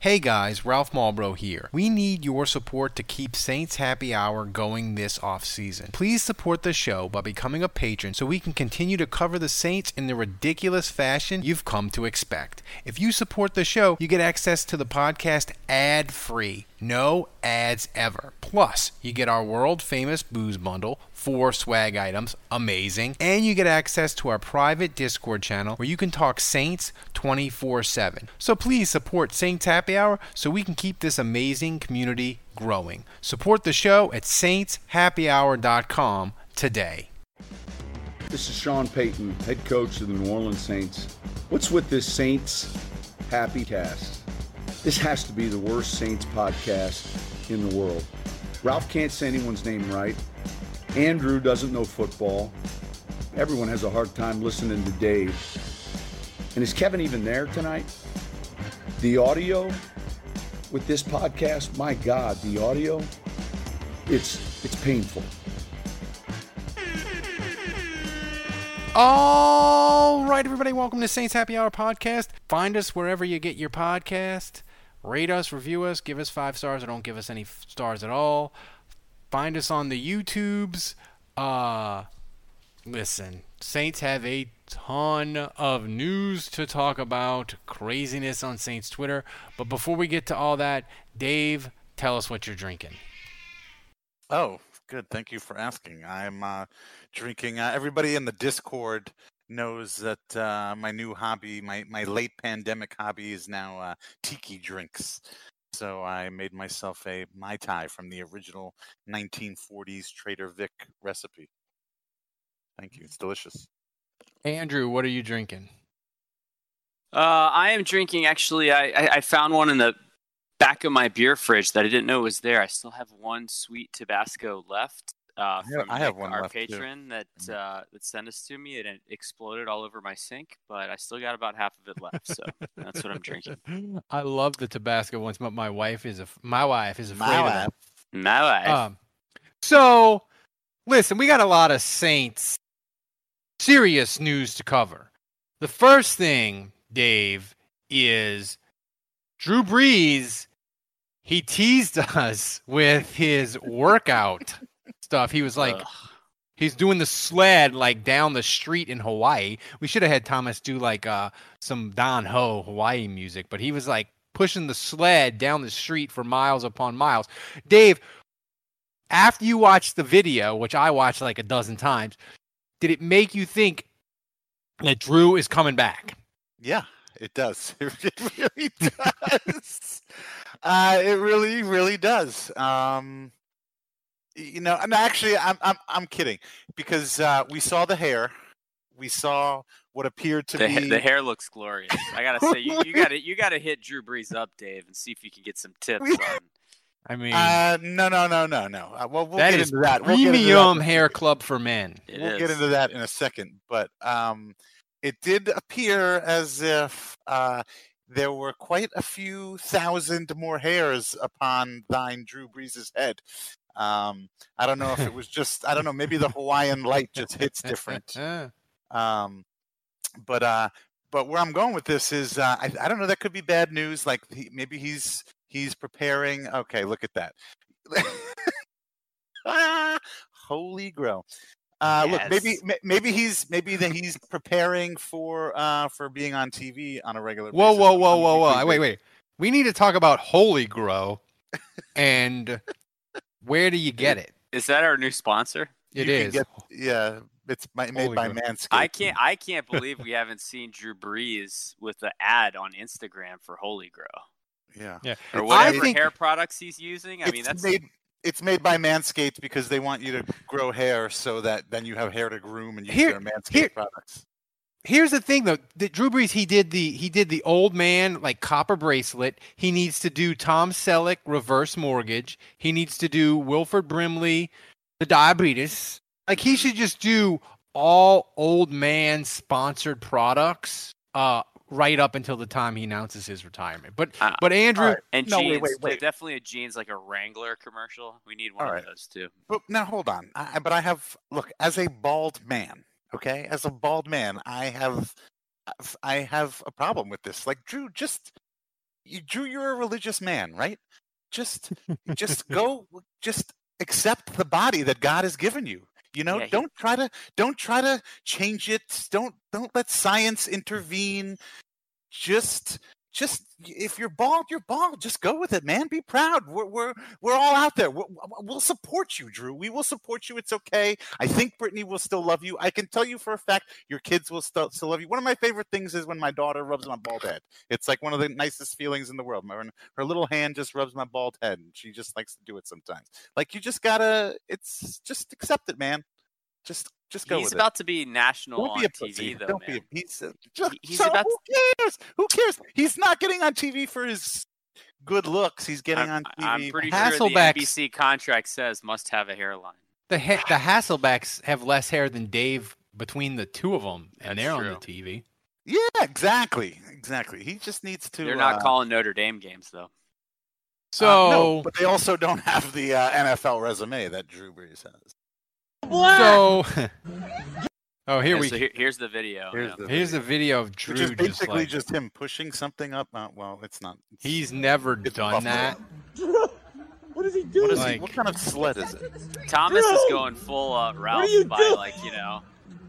Hey guys, Ralph Malbrough here. We need your support to keep Saints Happy Hour going this off season. Please support the show by becoming a patron so we can continue to cover the Saints in the ridiculous fashion you've come to expect. If you support the show, you get access to the podcast ad free. No ads ever. Plus, you get our world famous booze bundle, four swag items, amazing, and you get access to our private Discord channel where you can talk Saints 24 7. So please support Saints Happy Hour so we can keep this amazing community growing. Support the show at saintshappyhour.com today. This is Sean Payton, head coach of the New Orleans Saints. What's with this Saints Happy Cast? This has to be the worst Saints podcast in the world. Ralph can't say anyone's name right. Andrew doesn't know football. Everyone has a hard time listening to Dave. And is Kevin even there tonight? The audio with this podcast, my God, the audio, it's it's painful. All right, everybody, welcome to Saints Happy Hour podcast. Find us wherever you get your podcast. Rate us, review us, give us five stars, or don't give us any stars at all. Find us on the YouTubes. Uh, listen, Saints have a ton of news to talk about, craziness on Saints Twitter. But before we get to all that, Dave, tell us what you're drinking. Oh, good. Thank you for asking. I'm uh, drinking. Uh, everybody in the Discord knows that uh, my new hobby, my, my late pandemic hobby, is now uh, tiki drinks. So I made myself a Mai Tai from the original 1940s Trader Vic recipe. Thank you. It's delicious. Hey, Andrew, what are you drinking? Uh, I am drinking. Actually, I, I, I found one in the back of my beer fridge that I didn't know was there. I still have one sweet Tabasco left uh, from I have Nick, one our left, too. patron that uh, that sent us to me, and it exploded all over my sink. But I still got about half of it left, so that's what I'm drinking. I love the Tabasco ones, but my wife is a my wife is afraid My of wife. them. My life. Um, so, listen, we got a lot of Saints serious news to cover. The first thing, Dave, is Drew Brees. He teased us with his workout stuff. He was like, Ugh. he's doing the sled like down the street in Hawaii. We should have had Thomas do like uh some Don Ho Hawaii music, but he was like pushing the sled down the street for miles upon miles. Dave, after you watched the video, which I watched like a dozen times, did it make you think that Drew is coming back? Yeah, it does. It really does. uh, it really, really does. Um, you know, and actually, I'm, I'm, I'm kidding because uh, we saw the hair, we saw what appeared to the, be the hair looks glorious. I gotta say, you, you gotta you gotta hit Drew Brees up, Dave, and see if you can get some tips We- on. I mean, Uh, no, no, no, no, no. Uh, well, we'll that get is into that. We'll get into that premium in a hair second. club for men. It we'll is. get into that in a second. But um, it did appear as if uh, there were quite a few thousand more hairs upon thine Drew Brees' head. Um, I don't know if it was just I don't know maybe the Hawaiian light just hits different. Um, but uh, but where I'm going with this is uh, I, I don't know that could be bad news. Like he, maybe he's he's preparing. Okay, look at that. ah, holy grow. Uh, Look, maybe maybe he's maybe that he's preparing for uh for being on TV on a regular. whoa, basis, whoa, whoa, whoa, whoa! weekly Wait, wait. We need to talk about Holy Grow, and where do you get it? Is that our new sponsor? It You is. get- yeah, it's my, made Holy by Grow. Manscaped. I can't I can't believe we haven't seen Drew Brees with the ad on Instagram for Holy Grow Yeah, Yeah. or I whatever think- hair products he's using. I it's mean, that's made it's made by Manscaped because they want you to grow hair so that then you have hair to groom and use Here- their Manscaped here- products. Here's the thing though. The, Drew Brees he did the he did the old man like copper bracelet. He needs to do Tom Selleck reverse mortgage. He needs to do Wilford Brimley the diabetes. Like he should just do all old man sponsored products uh right up until the time he announces his retirement. But Uh, but Andrew right. And No, wait, wait, wait. definitely a jeans like a Wrangler commercial. We need one All of right. those too. But now hold on. I, but I have look as a bald man. Okay, as a bald man, I have uh, I have a problem with this. Like Drew, just you, Drew, you're a religious man, right? Just just go, just accept the body that God has given you. You know, Yeah, he- don't try to don't try to change it. Don't don't let science intervene. Just just if you're bald, you're bald. Just go with it, man. Be proud. We're we're we're all out there. We'll, we'll support you, Drew. We will support you. It's okay. I think Brittany will still love you. I can tell you for a fact your kids will still still love you. One of my favorite things is when my daughter rubs my bald head. It's like one of the nicest feelings in the world. When her little hand just rubs my bald head, and she just likes to do it sometimes. Like you just gotta. It's just accept it, man. Just just go He's with it. about to be national Don't on be a TV pussy. though, Don't man. be. A, he's just, he's so about who cares? Who cares? He's not getting on TV for his good looks. He's getting I'm, on TV. I'm pretty sure the NBC contract says must have a hairline. the ha- the Hasselbecks have less hair than Dave between the two of them, and That's they're on the TV. Yeah, exactly, exactly. He just needs to. They're not uh, calling Notre Dame games though. So uh, no, but they also don't have the uh, NFL resume that Drew Brees has. So oh here Yeah, we so here- here's the video. Here's yeah. the here's a video of Drew Which is just basically like just him pushing something up. Uh, well, it's not. It's, he's never it's done Buffalo. that. What is he doing? Like- what kind of sled is it? Thomas is going full uh, Ralph you by doing? like you know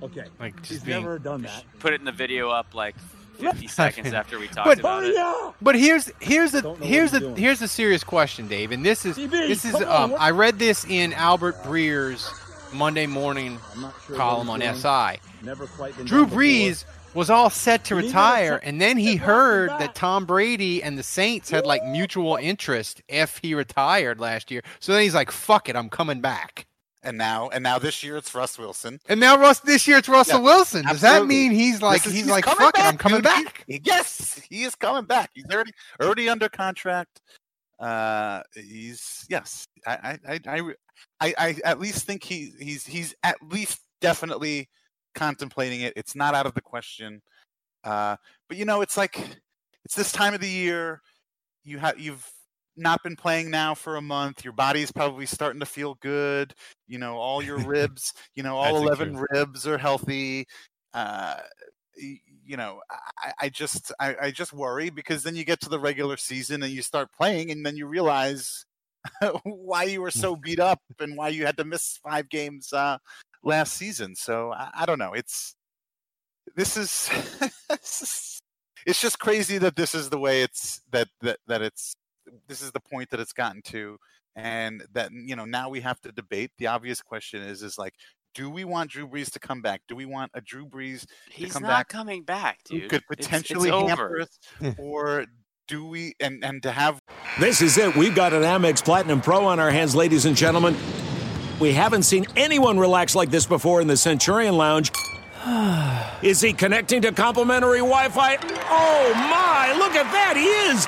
Okay. Like just He's being never done that. put it in the video up like 50 seconds after we talked But- about it. Yeah. But here's here's a here's what a doing. here's a serious question, Dave, and this is DB, this is come on, um I read this in Albert Breer's Monday morning sure column on. SI. Never quite been Drew done before. Brees was all set to You need to retire, and then he heard that Tom Brady and the Saints had like mutual interest if he retired last year. So then he's like, "Fuck it, I'm coming back." And now, and now this year it's Russ Wilson. And now Russ this year it's Russell Yeah, Wilson. Does that mean he's like is- he's, like coming fuck it, I'm coming dude. Back? he- yes, he is coming back. He's already already under contract. Uh, he's yes. I I I I, I, at least think he he's he's at least definitely contemplating it. It's not out of the question. Uh, but you know, it's like it's this time of the year. You have you've not been playing now for a month. Your body's probably starting to feel good. You know, all your ribs. You know, all That's eleven ribs are healthy. Uh, you know, I, I just I, I just worry because then you get to the regular season and you start playing and then you realize why you were so beat up and why you had to miss five games uh, last season. So I, I don't know. It's this is it's just crazy that this is the way it's that that that it's this is the point that it's gotten to and that you know now we have to debate the obvious question is is like do we want Drew Brees to come back? Do we want a Drew Brees He's come not back coming back, who dude. could It's- potentially it's, hamper over. us, or do we and and to have This is it. We've got an Amex Platinum Pro on our hands, ladies and gentlemen. We haven't seen anyone relax like this before in the Centurion Lounge. Is he connecting to complimentary Wi Fi? Oh my, look at that, he is!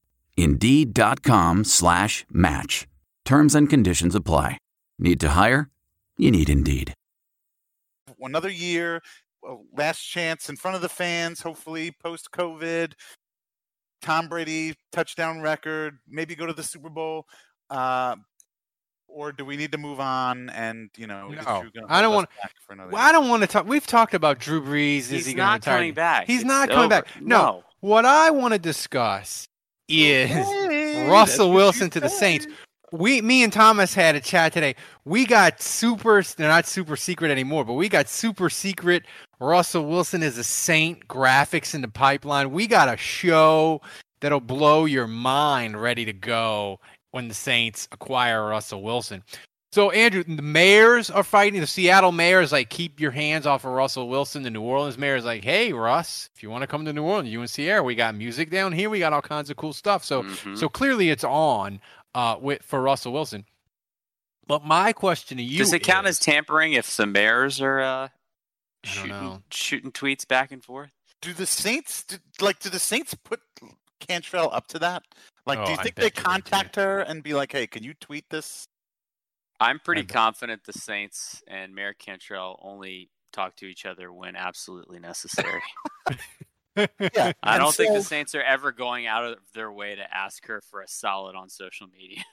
Indeed.com slash match. Terms and conditions apply. Need to hire? You need Indeed. another year, last chance in front of the fans, hopefully post COVID. Tom Brady touchdown record, maybe go to the Super Bowl? Uh, or do we need to move on? And you know, No, I don't hold us want- back for another Well. I don't want to talk. We've talked about Drew Brees. Is He's he going to not coming back. He's It's not coming back. No. No. What I want to discuss is Hey, Russell Wilson to the Saints. We, me and Thomas had a chat today. We got super, they're not super secret anymore, but we got super secret. Russell Wilson is a Saint graphics in the pipeline. We got a show that'll blow your mind ready to go when the Saints acquire Russell Wilson. So, Andrew, the mayors are fighting. The Seattle mayor is like, keep your hands off of Russell Wilson. The New Orleans mayor is like, hey, Russ, if you want to come to New Orleans, you and Sierra, we got music down here. We got all kinds of cool stuff. So, Mhm. so clearly it's on uh, with for Russell Wilson. But my question to you Does it count is, as tampering if the mayors are uh, shooting, shooting tweets back and forth? do the Saints do, like do the Saints put Cantrell up to that? Like, Oh, do you think they you they do. contact her and be like, "Hey, can you tweet this?" I'm pretty bet. confident the Saints and Mayor Cantrell only talk to each other when absolutely necessary. Yeah, I don't think the Saints are ever going out of their way to ask her for a solid on social media.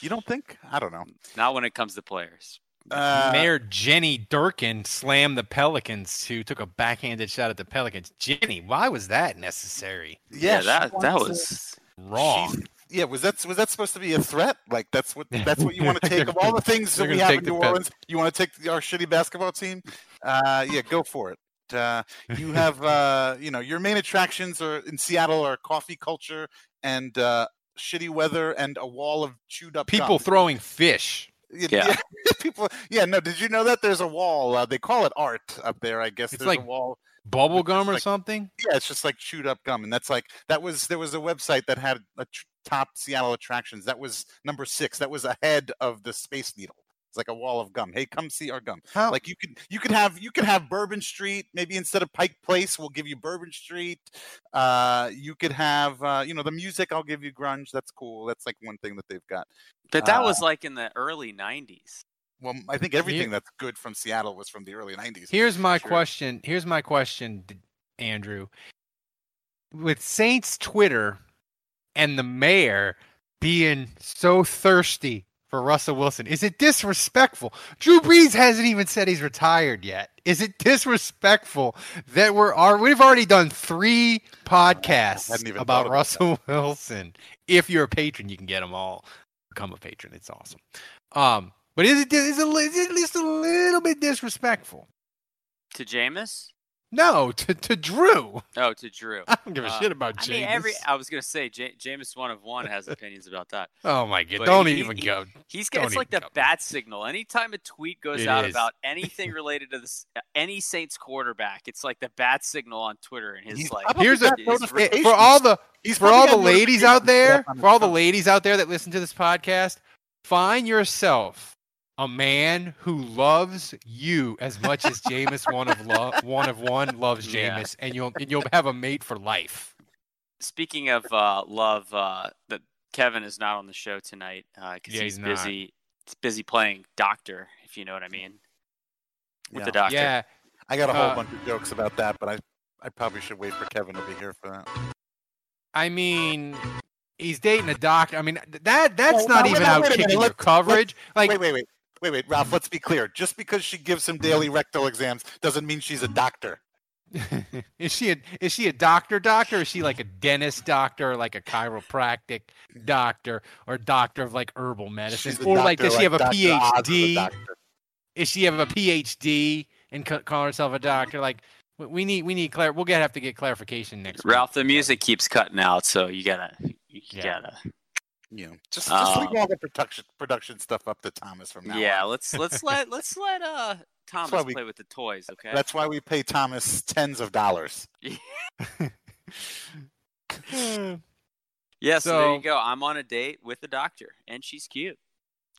You don't think? I don't know. Not when it comes to players. Uh, Mayor Jenny Durkin slammed the Pelicans, who took a backhanded shot at the Pelicans. Jenny, why was that necessary? yeah, she that that wants to- was Wrong. She- yeah, was that was that supposed to be a threat? Like that's what that's what you want to take of all the things that we have in New Pe- Orleans. You want to take our shitty basketball team? Uh, yeah, go for it. Uh, you have uh, you know your main attractions are in Seattle are coffee culture and uh, shitty weather and a wall of chewed up People gum. throwing fish. Y- Yeah. people. Yeah, no. Did you know that there's a wall? Uh, they call it art up there. I guess It's there's like- a wall. Bubble gum or like- something? Yeah, it's just like chewed up gum, and that's like that was there was a website that had a tr- top Seattle attractions. That was number six. That was ahead of the Space Needle. It's like a wall of gum. Hey, come see our gum. How? Like you could you could have you could have Bourbon Street. Maybe instead of Pike Place, we'll give you Bourbon Street. Uh, you could have uh, you know the music. I'll give you grunge. That's cool. That's like one thing that they've got. but that Uh, was like in the early '90s. Well, I think everything that's good from Seattle was from the early '90s. Here's my Sure. question. Here's my question, Andrew. With Saints Twitter and the mayor being so thirsty for Russell Wilson, is it disrespectful? Drew Brees hasn't even said he's retired yet. Is it disrespectful that we're are we've already done three podcasts about thought about Russell Wilson? If you're a patron, you can get them all. Become a patron. It's awesome. Um, but is it is it, is it at least a little bit disrespectful? To Jameis? No, to, to Drew. Oh, to Drew. I don't give a Uh, shit about I mean, every I was gonna say J- Jameis one of one has opinions about that. oh my god! but Don't he- even he- go. He's Don't it's like the go. bat signal. Anytime a tweet goes It out is. about anything related to this, any Saints quarterback, it's like the bat signal on Twitter, and his He's like. Here's a got his- for all the He's for all the ladies out there, up on his for all the ladies out there that listen to this podcast, find yourself a man who loves you as much as Jameis one of lo- one of one loves Yeah. Jameis, and you'll and you'll have a mate for life. Speaking of uh, love, uh, that Kevin is not on the show tonight because Yeah, he's, he's busy. He's busy playing doctor, if you know what I mean, with Yeah. the doctor. Yeah, I got a whole Uh, bunch of jokes about that, but I I probably should wait for Kevin to be here for that. I mean, he's dating a doctor. I mean, that that's Well, not even a minute, out wait a kicking minute, your let's- coverage. Like, wait, wait, wait, wait, wait, Ralph. Let's be clear. Just because she gives him daily rectal exams doesn't mean she's a doctor. is she a is she a doctor doctor? Is she like a dentist doctor, or like a chiropractic doctor, or doctor of like herbal medicine, She's a or like does she have a Dr. A PhD? Is she have a PhD and ca- call herself a doctor? Like, we need we need clar- We'll get have to get clarification next. week. Ralph, the music keeps cutting out, so you gotta, you Yeah. gotta. You know, just just leave Um, all the production production stuff up to Thomas from now. yeah, on. let's let's let let's let uh Thomas why we- play with the toys, okay? That's why we pay Thomas tens of dollars. yeah. So, there you go. I'm on a date with the doctor, and she's cute.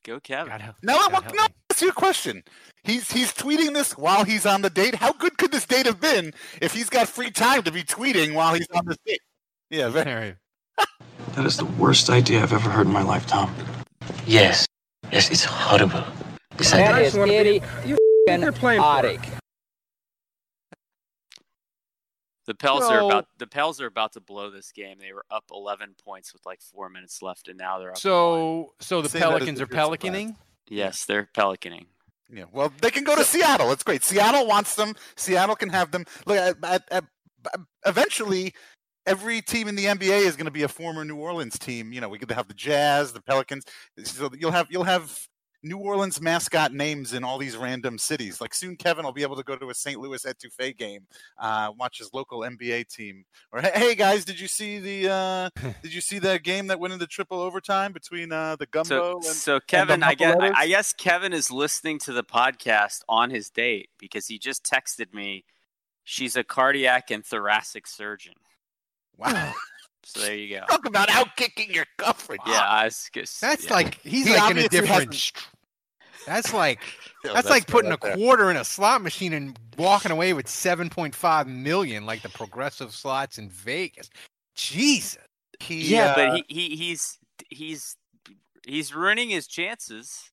Go Kevin. God help- Now, God what, help no, me. that's your question. He's he's tweeting this while he's on the date. How good could this date have been if he's got free time to be tweeting while he's on this date? Yeah, very, All right. That is the worst idea I've ever heard in my life, Tom. Yes. Yes, it's horrible. It's like That is idiotic. The Pels are So- about the Pels are about to blow this game. They were up 11 points with like four minutes left, and now they're up. one. So, so the Say that as Pelicans are you're pelicaning. yes, they're pelicaning. Yeah, well, they can go to Seattle. It's great. Seattle wants them. Seattle can have them. Look, at, at, at, eventually, every team in the NBA is going to be a former New Orleans team. You know, we could have the Jazz, the Pelicans. So you'll have you'll have New Orleans mascot names in all these random cities. Like soon, Kevin will be able to go to a St. Louis Etouffee game, uh, watch his local NBA team. Or hey, hey guys, did you see the uh, did you see that game that went into triple overtime between uh, the Gumbo So, and so Kevin, I guess Muffaletters? I, I guess Kevin is listening to the podcast on his date because he just texted me. She's a cardiac and thoracic surgeon. Wow? So there you go. Talk about outkicking your girlfriend. Yeah, I was just, That's yeah. like he's He like in a obviously different. hasn't- str- That's like Yeah, that's, like putting a there. quarter in a slot machine and walking away with seven point five million, like the progressive slots in Vegas. Jesus. He, yeah, uh, but he, he he's he's he's ruining his chances.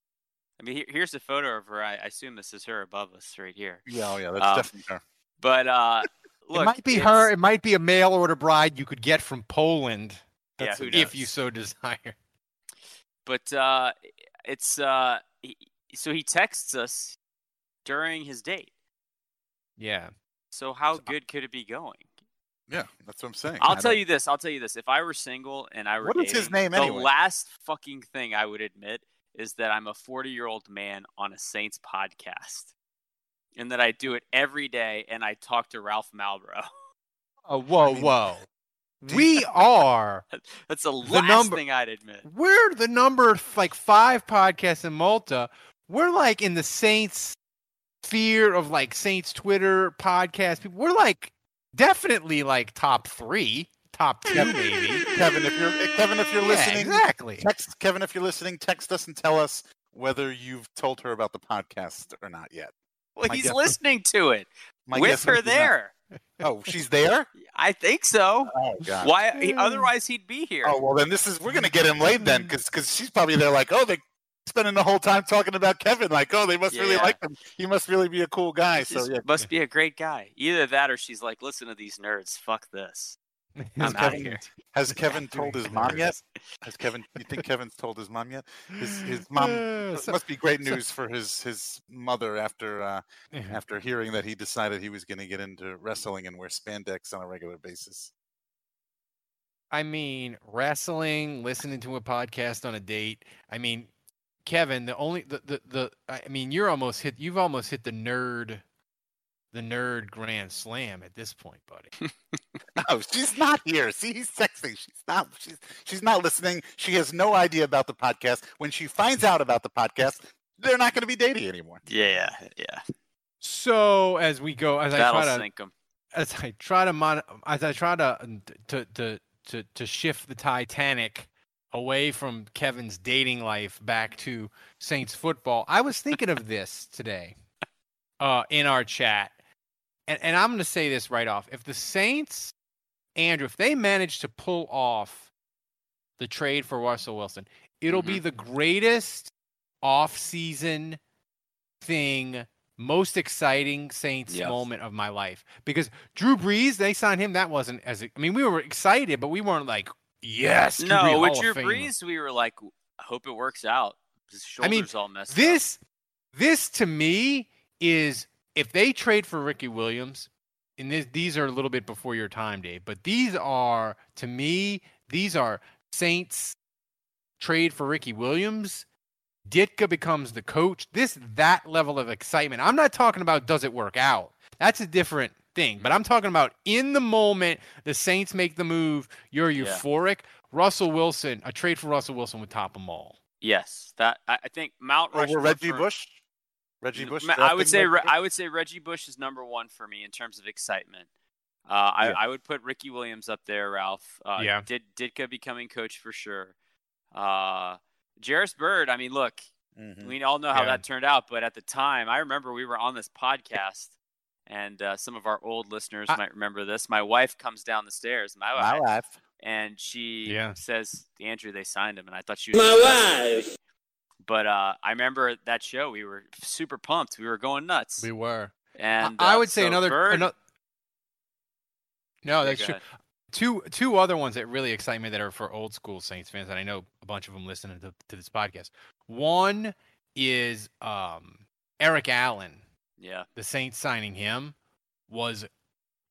I mean, here, here's a photo of her. I, I assume this is her above us right here. Yeah, oh yeah, that's Um, definitely her. But uh, look, it might be her. It might be a mail order bride you could get from Poland Yeah, That's who if you so desire. But uh, it's uh, he, so he texts us during his date. Yeah. So how good could it be going? Yeah, that's what I'm saying. I'll I tell don't- you this. I'll tell you this. If I were single and I were What is his dating, name the anyway? last fucking thing I would admit is that I'm a 40 year old man on a Saints podcast, and that I do it every day, and I talk to Ralph Malbrough. Oh, whoa, mean, whoa. We are. That's the last number- thing I'd admit. We're the number like five podcast in Malta. We're like in the Saints sphere of like Saints Twitter podcast people. We're like definitely like top three, top two maybe. Kevin, if you're Kevin, if you're Yeah, listening, exactly. text Kevin if you're listening, text us and tell us whether you've told her about the podcast or not yet. Well, My he's guess- listening to it My with her is he's not. there. Oh, she's there. I think so. Oh God. Why? he- hmm. Otherwise, he'd be here. Oh well, then this is we're gonna get him laid then, hmm. because because she's probably there like, oh, they spending the whole time talking about Kevin, like, oh, they must really Yeah. like him. He must really be a cool guy. He So just yeah, must be a great guy. Either that, or she's like, listen to these nerds. Fuck this. I'm out Kevin- here. Has Kevin told his mom yet? Has Kevin? You think Kevin's told his mom yet? His his mom Uh, so- must be great news for his his mother after uh, Yeah. after hearing that he decided he was going to get into wrestling and wear spandex on a regular basis. I mean, wrestling, listening to a podcast on a date. I mean, Kevin, the only the the, the I mean, you're almost hit. You've almost hit the nerd, the nerd grand slam at this point, buddy. Oh, she's not here. See, he's texting. She's not. She's she's not listening. She has no idea about the podcast. When she finds out about the podcast, they're not going to be dating anymore. Yeah, yeah. So as we go, as I That'll try to sink him. as I try to mon- as I try to to to to to shift the Titanic away from Kevin's dating life back to Saints football, I was thinking of this today uh, in our chat, and and I'm going to say this right off: if the Saints, Andrew, if they manage to pull off the trade for Russell Wilson, it'll be mm-hmm. the greatest off-season thing most exciting Saints Yes. moment of my life because Drew Brees, they signed him. That wasn't as I mean, we were excited, but we weren't like, yes. Drew Brees, No, with Hall Drew Brees, we were like, I hope it works out. His I mean, shoulders all messed up. This, this to me is if they trade for Ricky Williams, and this, these are a little bit before your time, Dave, but these are to me, these are Saints trade for Ricky Williams. Ditka becomes the coach. This that level of excitement. I'm not talking about does it work out. That's a different thing. But I'm talking about in the moment the Saints make the move. You're Yeah. euphoric. Russell Wilson, a trade for Russell Wilson would top them all. Yes, that I, I think Mount Over Reggie for- Bush. Reggie Bush. I would say Reggie Re- Bush? I would say Reggie Bush is number one for me in terms of excitement. Uh, I, Yeah. I would put Ricky Williams up there, Ralph. Uh, Yeah. Did Ditka becoming coach for sure? Uh, Jairus Byrd. I mean, look, Mhm. we all know how Yeah. that turned out, but at the time, I remember we were on this podcast, and uh, some of our old listeners I- might remember this. My wife comes down the stairs, my My wife, and she Yeah. says, "Andrew, they signed him," and I thought she was my wife. But uh, I remember that show. We were super pumped. We were going nuts. We were. And I, I uh, would say so another, Byrd, ano- No, that's true. ahead. Two two other ones that really excite me that are for old school Saints fans, and I know a bunch of them listening to, to this podcast. One is um, Eric Allen. Yeah. The Saints signing him was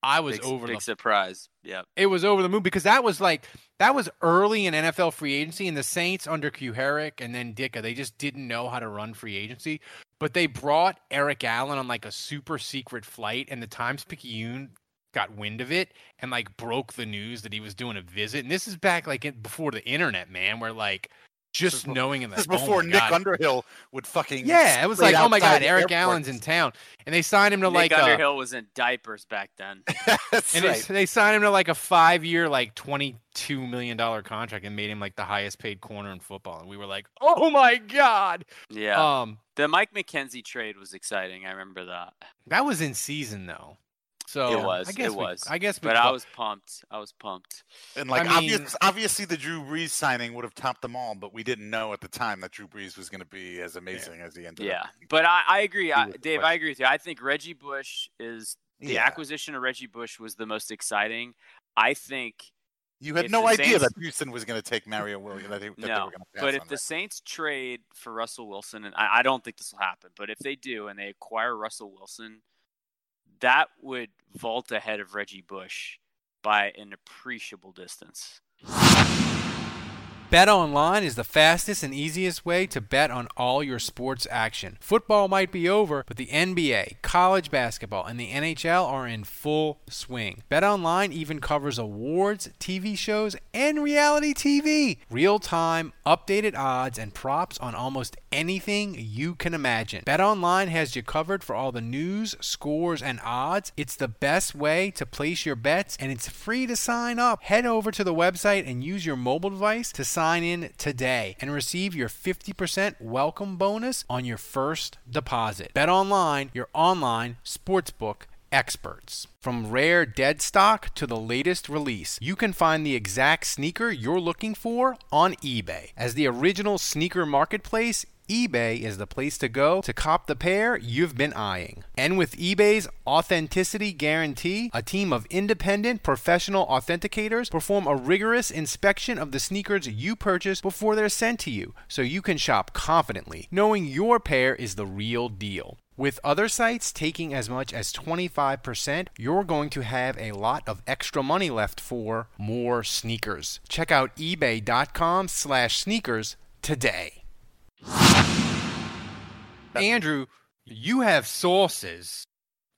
I was big, over big the surprise. Yeah. it was over the moon because that was like that was early in NFL free agency, and the Saints under Kuharich and then Ditka, they just didn't know how to run free agency. But they brought Eric Allen on like a super secret flight, and the Times Picayune got wind of it and like broke the news that he was doing a visit. And this is back like before the internet, man, where like just before- knowing that This oh before Nick God. Underhill would fucking Yeah, it was like, oh my God, Eric airport. Allen's in town, and they signed him to Nick like uh, a, Underhill was in diapers back then. That's And right. it's- they signed him to like a five year, like $22 million contract and made him like the highest paid corner in football. And we were like, oh my God. Yeah. Um, the Mike McKenzie trade was exciting. I remember that. that was in season though. So it was. I guess it we- was. I guess we But I was pumped. I was pumped. And like I obvious, mean- obviously the Drew Brees signing would have topped them all, but we didn't know at the time that Drew Brees was going to be as amazing as he ended up. Yeah. up. But I, I agree. I, Dave, I agree with you. I think Reggie Bush is the Yeah. acquisition of Reggie Bush was the most exciting. I think You had if no idea Saints- that Houston was going to take Mario Williams. That they, that they no, were going to pass but if the that. Saints trade for Russell Wilson, and I, I don't think this will happen, but if they do and they acquire Russell Wilson, that would vault ahead of Reggie Bush by an appreciable distance. Bet online is the fastest and easiest way to bet on all your sports action. Football might be over, but the NBA, college basketball, and the NHL are in full swing. Bet online even covers awards, TV shows, and reality TV. Real time, updated odds and props on almost anything you can imagine. Bet online has you covered for all the news, scores, and odds. It's the best way to place your bets, and it's free to sign up. Head over to the website and use your mobile device to sign in today and receive your 50% welcome bonus on your first deposit. Bet online, your online sportsbook experts. From rare dead stock to the latest release, you can find the exact sneaker you're looking for on eBay. As the original sneaker marketplace, eBay is the place to go to cop the pair you've been eyeing. And with eBay's authenticity guarantee, a team of independent professional authenticators perform a rigorous inspection of the sneakers you purchase before they're sent to you, so you can shop confidently, knowing your pair is the real deal. With other sites taking as much as 25%, you're going to have a lot of extra money left for more sneakers. Check out ebay.com slash sneakers today. Andrew, you have sources,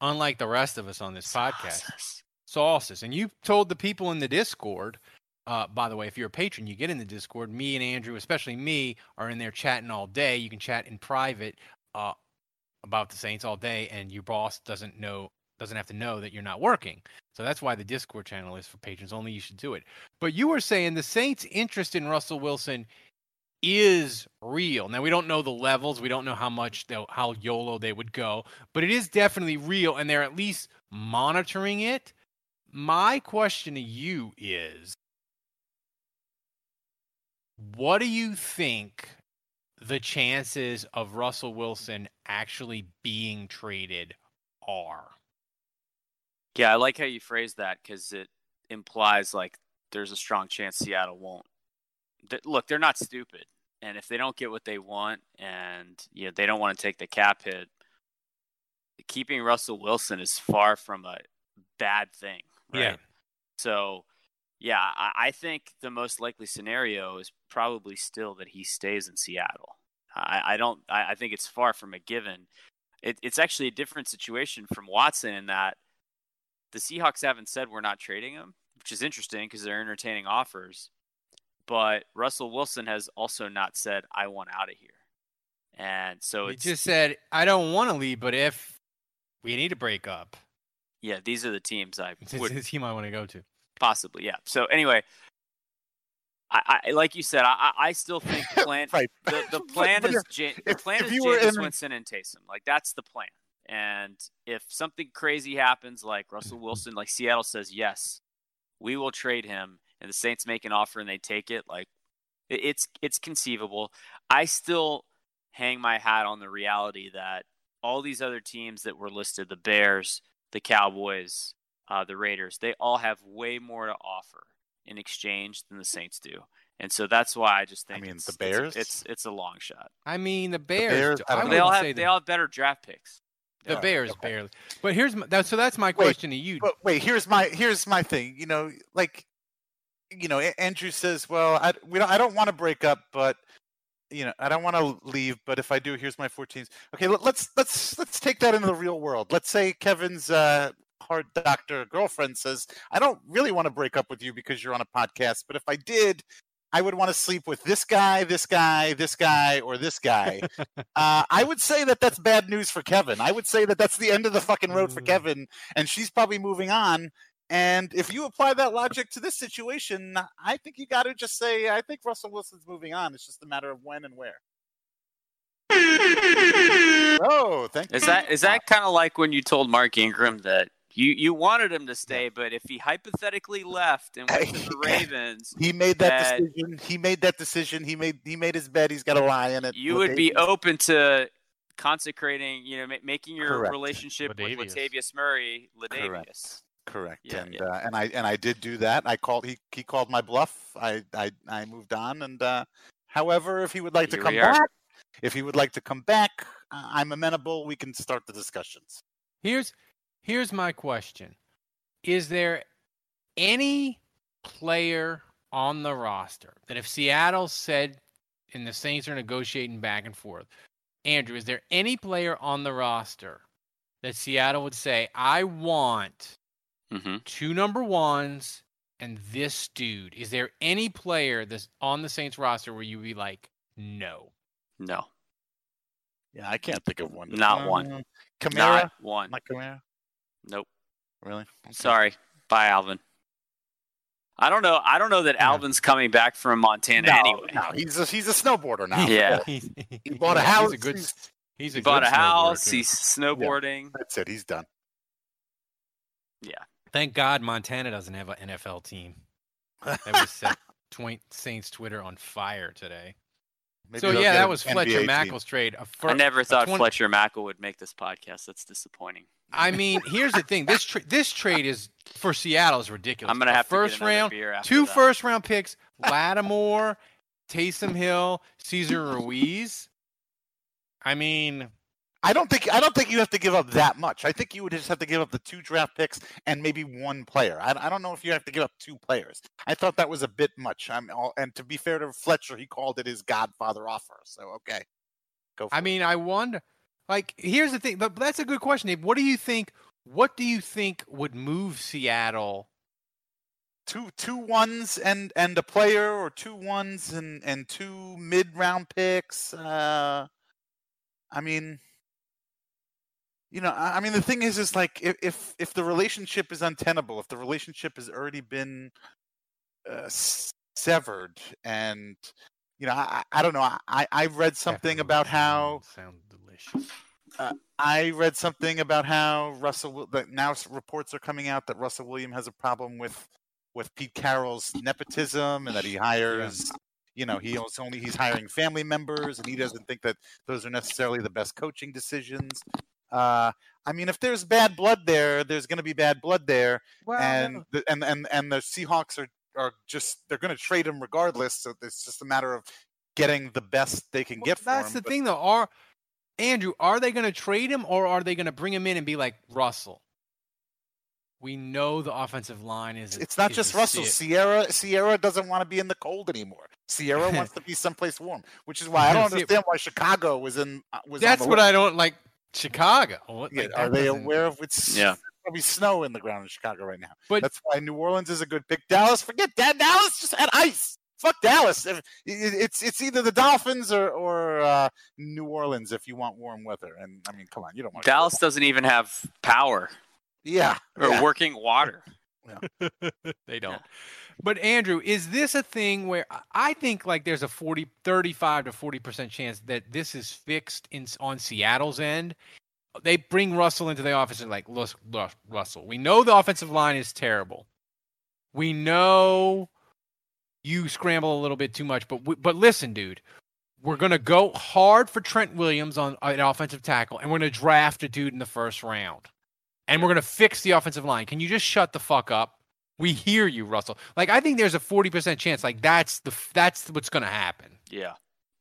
unlike the rest of us on this podcast. Sources. And you told the people in the Discord, uh, by the way, if you're a patron, you get in the Discord. Me and Andrew, especially me, are in there chatting all day. You can chat in private uh, about the Saints all day, and your boss doesn't know doesn't have to know that you're not working. So that's why the Discord channel is for patrons only. You should do it. But you were saying the Saints' interest in Russell Wilson is real. Now we don't know the levels. We don't know how much how YOLO they would go, but it is definitely real, and they're at least monitoring it. My question to you is what do you think the chances of Russell Wilson actually being traded are? Yeah, I like how you phrase that because it implies like there's a strong chance Seattle won't. Th- Look, they're not stupid, and if they don't get what they want, and you know, they don't want to take the cap hit, keeping Russell Wilson is far from a bad thing. Right? Yeah. So, yeah, I, I think the most likely scenario is probably still that he stays in Seattle. I, I don't. I, I think it's far from a given. It, it's actually a different situation from Watson in that the Seahawks haven't said we're not trading him, which is interesting because they're entertaining offers. But Russell Wilson has also not said I want out of here, and so He just said, I don't want to leave, but if we need to break up, yeah. These are the teams I it's would the team I want to go to. possibly yeah. So anyway, I, I like you said, I, I I still think the plan Right. the, the plan but is if- the plan if is you were Jameis in- Winston and Taysom. Like that's the plan. And if something crazy happens, like Russell. Wilson, like Seattle says yes, we will trade him, and the Saints make an offer and they take it, like it's it's conceivable. I still hang my hat on the reality that all these other teams that were listed, the Bears, the Cowboys, uh, the Raiders, they all have way more to offer in exchange than the Saints do. And so that's why I just think I mean, it's, the Bears? it's, it's a long shot. I mean, the Bears. Bears, I I don't They wouldn't all have the, they all have better draft picks. the Yeah, Bears okay. barely. But here's my, that, so that's my Wait, question to you. But wait, here's my here's my thing. You know, like, you know, Andrew says, "Well, I we don't I don't want to break up, but you know, I don't want to leave, but if I do, here's my 14s." Okay, let, let's let's let's take that into the real world. Let's say Kevin's uh, heart doctor girlfriend says, "I don't really want to break up with you because you're on a podcast, but if I did." I would want to sleep with this guy, this guy, this guy, or this guy. uh, I would say that that's bad news for Kevin. I would say that that's the end of the fucking road for Mm. Kevin, and she's probably moving on. And if you apply that logic to this situation, I think you got to just say, I think Russell Wilson's moving on. It's just a matter of when and where. Oh, thank you. Is you. that is that kind of like when you told Mark Ingram that you, you wanted him to stay, but if he hypothetically left and went to the Ravens, He made that, that- decision. He made that decision. He made he made his bed. He's got a lie in it. you would be open to consecrating, you know, ma- making your Correct. relationship Latavius. with Latavius Murray, Latavius. Correct. Correct. Yeah, and yeah. Uh, and I and I did do that. I called he he called my bluff. I I I moved on. And uh, however, if he would like to come back, if he would like to come back, uh, I'm amenable. We can start the discussions. Here's here's my question. Is there any player on the roster that if Seattle said and the Saints are negotiating back and forth, Andrew, is there any player on the roster that Seattle would say, I want hmm two number ones and this dude? Is there any player that's on the Saints roster where you would be like, no? No, Yeah, I can't think of one. Not one. Uh, Kamara, not one. not Kamara. Nope. Really? Okay. Sorry. Bye, Alvin. I don't know. I don't know that Yeah. Alvin's coming back from Montana No, anyway. no, he's a, he's a snowboarder now. Yeah. He bought a house. He's a good. He's- He's a He bought a house. too. He's snowboarding. That's it. He's done. Thank God Montana doesn't have an NFL team. That was set Twain Saints Twitter on fire today. Maybe so yeah, that an was NBA Fletcher team. Mackel's trade. Fir- I never thought 20 Fletcher Mackel would make this podcast. That's disappointing. I mean, here's the thing. This tra- this trade is for Seattle is ridiculous. I'm gonna have first to get round, beer after two that. first round picks: Lattimore, Taysom Hill, Cesar Ruiz. I mean, I don't think I don't think you have to give up that much. I think you would just have to give up the two draft picks and maybe one player. I, I don't know if you have to give up two players. I thought that was a bit much. I'm all, and to be fair to Fletcher, he called it his Godfather offer. So okay, go. I it. mean, I wonder. Like, here's the thing. But that's a good question, Dave. What do you think? What do you think would move Seattle? two two ones and and a player, or two ones and and two mid round picks. Uh, I mean. You know, I I mean, the thing is, is like if if, if the relationship is untenable, if the relationship has already been uh, severed, and you know, I, I don't know. I I read something about how sound delicious. I read something about how Russell that now reports are coming out that Russell William has a problem with with Pete Carroll's nepotism and that he hires you know he only he's hiring family members and he doesn't think that those are necessarily the best coaching decisions. Uh, I mean, if there's bad blood there, there's going to be bad blood there, and the, and and and the Seahawks are are just they're going to trade him regardless. So it's just a matter of getting the best they can get for That's him. the but- thing, though. Are Andrew? Are they going to trade him, or are they going to bring him in and be like Russell? We know the offensive line is. it's not is just Russell. Sierra Sierra doesn't want to be in the cold anymore. Sierra wants to be someplace warm, which is why I don't understand why Chicago was in. uh, Was on That's the what. I don't like. Chicago. What- Yeah, like, are they doesn't- aware of it's Yeah. probably snow in the ground in Chicago right now? But- that's why New Orleans is a good pick. Dallas, forget that. Dallas just had ice. Fuck Dallas. It's it's either the Dolphins or or uh, New Orleans if you want warm weather. And I mean, come on, you don't want Dallas doesn't even have power Yeah, or yeah. working water. they don't. But Andrew, is this a thing where I- think like there's a 40 35 to 40% chance that this is fixed in on Seattle's end? They bring Russell into the office and like, look, look, Russell, we know the offensive line is terrible. We know you scramble a little bit too much, but but listen, dude, we're gonna go hard for Trent Williams on an offensive tackle, and we're gonna draft a dude in the first round. and we're going to fix the offensive line. Can you just shut the fuck up? We hear you, Russell. Like I think there's a 40% chance like that's the that's what's going to happen. Yeah.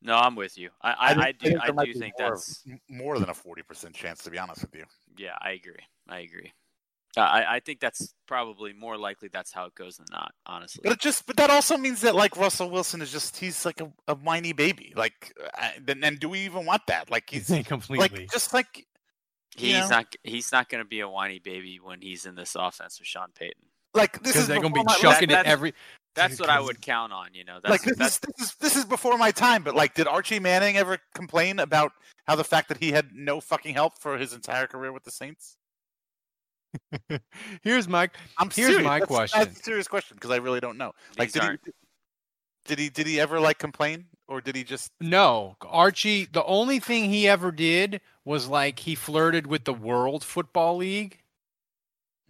No, I'm with you. I I, I, do I do think more, that's more than a forty percent chance, to be honest with you. yeah. I agree. I agree. Uh, I I think that's probably more likely that's how it goes than not. Honestly. But it just, but that also means that like Russell Wilson is just he's like a, a whiny baby. Like, uh, then, then do we even want that? Like he's completely. like just like He's you know? not. He's not going to be a whiny baby when he's in this offense with Sean Payton. Like this is they're going to be before my- chucking that- it every. That's what I would count on. You know, that's like this that's is, this is this is before my time. But like, did Archie Manning ever complain about how the fact that he had no fucking help for his entire career with the Saints? Here's my I'm Here's serious. my That's- question. That's a serious question because I really don't know. Like, These did he, aren't- did he did he ever like complain or did he just No, Archie. The only thing he ever did was like he flirted with the World Football League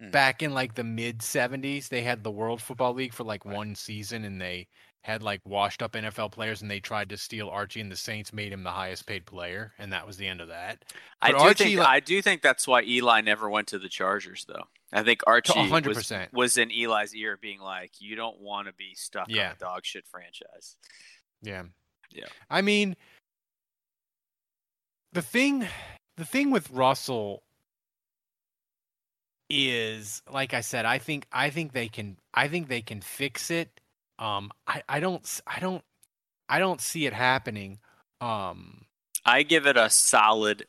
Mm. back in like the mid '70s. They had the World Football League for like one season, and they had like washed up NFL players, and they tried to steal Archie, and the Saints made him the highest paid player, and that was the end of that. I do Archie, think like- I do think that's why Eli never went to the Chargers, though. I think Archie was, 100%. was in Eli's ear, being like, "You don't want to be stuck Yeah. on a dog shit franchise." Yeah. Yeah. I mean the thing the thing with Russell is like I said, I think I think they can I think they can fix it. Um I, I don't I don't I don't see it happening. Um I give it a solid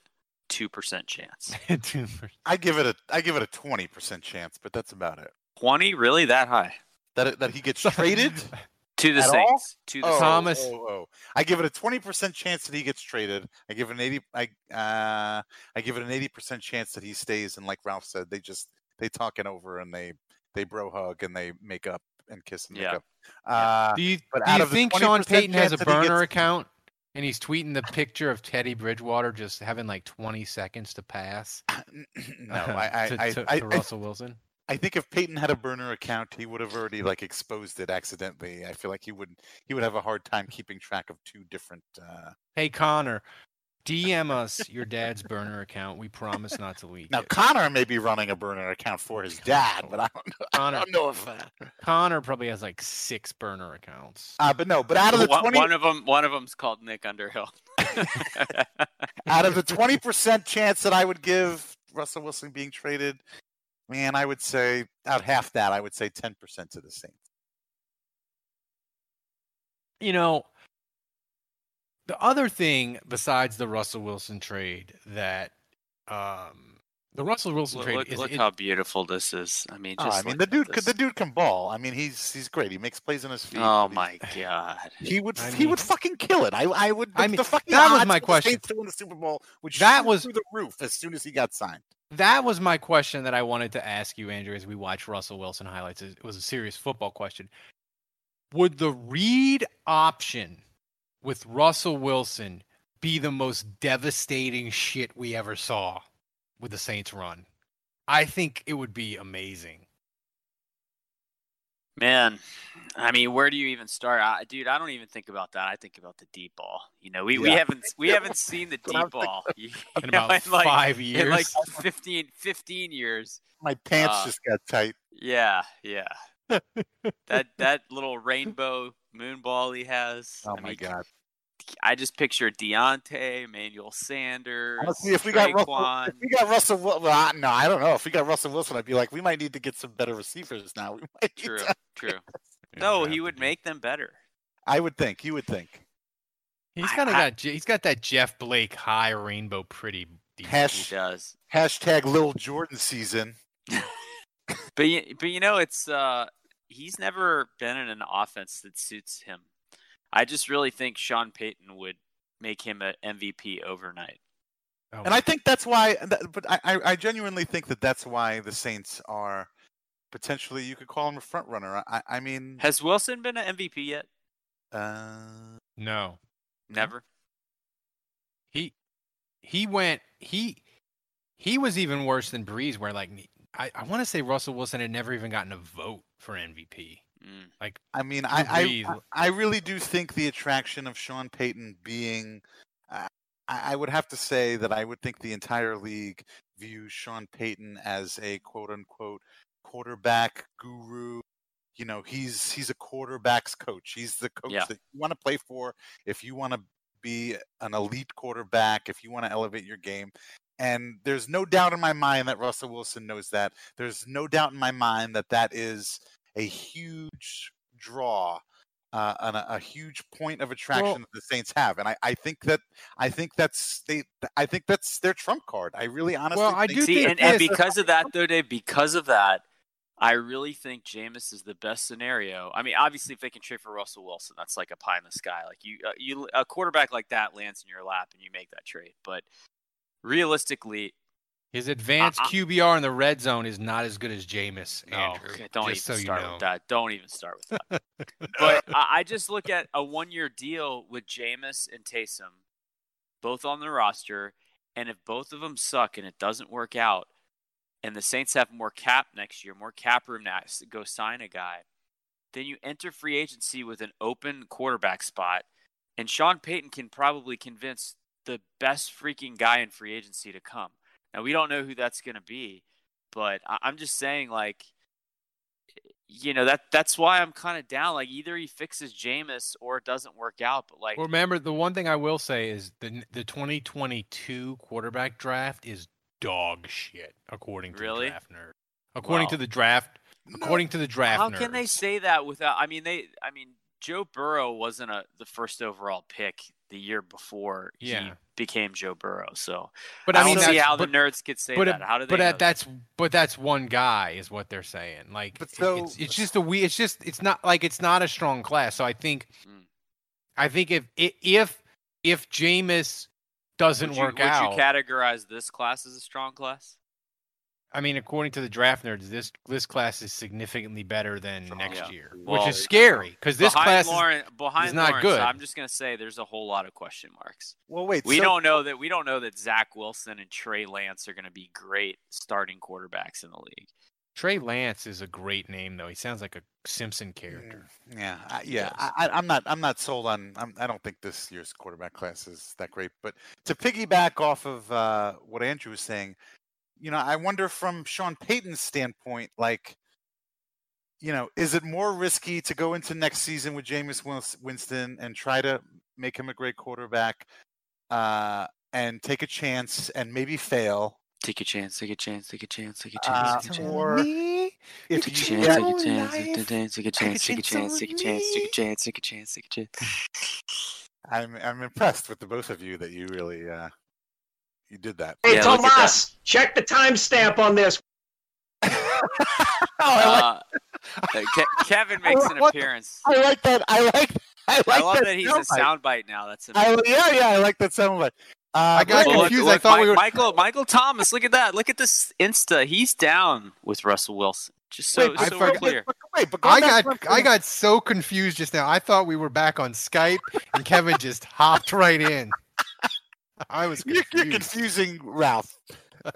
two percent chance. I give it a I give it a twenty percent chance, but that's about it. Twenty, really that high? That that he gets traded To the At all? Saints. To the oh, Thomas- Oh, oh. I give it a twenty percent chance that he gets traded. I give it an eighty. I uh, I give it an eighty percent chance that he stays. And like Ralph said, they just they talk it over and they they bro hug and they make up and kiss and make Yeah. up. Uh, do you, but do you think Sean 20% Payton has a chance that he burner gets- account and he's tweeting the picture of Teddy Bridgewater just having like 20 seconds to pass no, I to, I, to, I, to I, Russell Wilson? I think if Payton had a burner account, he would have already like exposed it accidentally. I feel like he would he would have a hard time keeping track of two different. Uh... Hey Connor, DM us your dad's burner account. We promise not to leak Now it. Connor may be running a burner account for his dad, but I don't know. Connor- I don't know if. Uh, Connor probably has like six burner accounts. uh, but no, but out of the one, twenty, one of them, one of them's called Nick Underhill. out of the twenty percent chance that I would give Russell Wilson being traded, man, I would say out half that. I would say ten percent to the Saints. You know, the other thing besides the Russell Wilson trade that um the Russell Wilson look trade look, is look it- how beautiful this is. I mean, Oh, I mean, the dude, this. the dude can ball. I mean, he's he's great. He makes plays on his feet. Oh my god! He would I he would fucking kill it. I I would. The, I mean, the fucking that was my for the question. Saints to win the Super Bowl which That was- through the roof as soon as he got signed. That was my question that I wanted to ask you, Andrew, as we watch Russell Wilson highlights. It was a serious football question. Would the read option with Russell Wilson be the most devastating shit we ever saw with the Saints run? I think it would be amazing. Man, I mean, where do you even start, I, dude? I don't even think about that. I think about the deep ball. You know, we, we haven't we haven't seen the deep ball you In know, about in like, five in years. like 15, 15 years. My pants Uh, just got tight. Yeah, yeah. that that little rainbow moon ball he has. Oh I my mean, god! I just picture Deonte, Emmanuel Sanders, Honestly, if we got Russell, Tre'Quan. if we got Russell, well, I- no, I don't know. If we got Russell Wilson, I'd be like, we might need to get some better receivers now. We might need True, to- true. No, he would make them better. I would think. You would think. He's kind of got he's got that Jeff Blake high rainbow pretty. Hash, He does. hashtag Lil Jordan season. But you, but you know, it's uh, he's never been in an offense that suits him. I just really think Sean Payton would make him an MVP overnight. Oh, And I think that's why. But I, I I genuinely think that that's why the Saints are potentially. You could call him a front runner. I, I mean, Has Wilson been an MVP yet? uh, no. Never. He he went he he was even worse than Brees where like I, I want to say Russell Wilson had never even gotten a vote for MVP. Mm. Like I mean, I, I I really do think the attraction of Sean Payton being. Uh, I I would have to say that I would think the entire league views Sean Payton as a quote unquote quarterback guru. You know, he's he's a quarterback's coach. He's the coach Yeah. that you want to play for if you want to be an elite quarterback, if you want to elevate your game. And there's no doubt in my mind that Russell Wilson knows that. There's no doubt in my mind that that is a huge draw uh, and a, a huge point of attraction Well- that the Saints have, and I, I think that I think that's they I think that's their trump card. I really honestly Well, I do See, think and, and because of that, though, Dave, because of that, I really think Jameis is the best scenario. I mean, obviously, if they can trade for Russell Wilson, that's like a pie in the sky. Like you, uh, you, a quarterback like that lands in your lap, and you make that trade. But realistically, His advanced Uh, QBR in the red zone is not as good as Jameis, no, Andrew. don't even so start you know. with that. Don't even start with that. but I, I just look at a one-year deal with Jameis and Taysom, both on the roster, and if both of them suck and it doesn't work out, and the Saints have more cap next year, more cap room to go sign a guy, then you enter free agency with an open quarterback spot, and Sean Payton can probably convince the best freaking guy in free agency to come. Now we don't know who that's going to be, but I- I'm just saying, like, you know that that's why I'm kind of down. Like either he fixes Jameis or it doesn't work out. But like, Well, remember the one thing I will say is the the 2022 quarterback draft is dog shit according to Really? the draft nerd. According to the draft, according to the draft how nerds. can they say that without? I mean, they. I mean, Joe Burrow wasn't a the first overall pick the year before he Yeah. Became Joe Burrow. So, But I, I mean, don't see that's- how but- the nerds could say but that. How do they? but know that, that's but that's one guy is what they're saying. Like But so- it's, it's just a we. It's just it's not like it's not a strong class. So I think Mm. I think if if if Jameis doesn't you, work would out, would you categorize this class as a strong class? I mean, according to the draft nerds, this this class is significantly better than next Yeah. year, Well, which is scary because this behind class is, Lawrence, behind not Lawrence, good. I'm just gonna say there's a whole lot of question marks. Well, wait. We so- don't know that we don't know that Zach Wilson and Trey Lance are going to be great starting quarterbacks in the league. Trey Lance is a great name though. He sounds like a Simpson character. Yeah, I, yeah. does. I, I- I'm not. I'm not sold on. I'm, I don't think this year's quarterback class is that great. But to piggyback off of uh, what Andrew was saying, you know, I wonder from Sean Payton's standpoint, like, you know, is it more risky to go into next season with Jameis Winston and try to make him a great quarterback, uh, and take a chance and maybe fail, Take a chance, take a chance, take a chance, take a uh, chance, take a chance. or if Take a you chance, take a chance, take a chance, take a chance, take a chance, take a chance, take a chance, take a chance, take a chance. I'm I'm impressed with the both of you that you really uh, you did that. Hey, Yeah, look at Tomas, check the timestamp on this. oh, I like, Uh, uh, Ke- Kevin makes an What the- appearance. I like that. I like. I like I love that. that he's a soundbite. soundbite now. That's I, amazing. yeah, yeah, I like that soundbite. Uh, I got Well, look- confused. I thought Mi- we were- Michael Michael Thomas. Look at that. Look at this Insta. He's down with Russell Wilson. Just so wait, so forgot- we're clear. Wait, but going I got to- I got so confused just now. I thought we were back on Skype and Kevin just hopped right in. I was You're, you're confusing Ralph.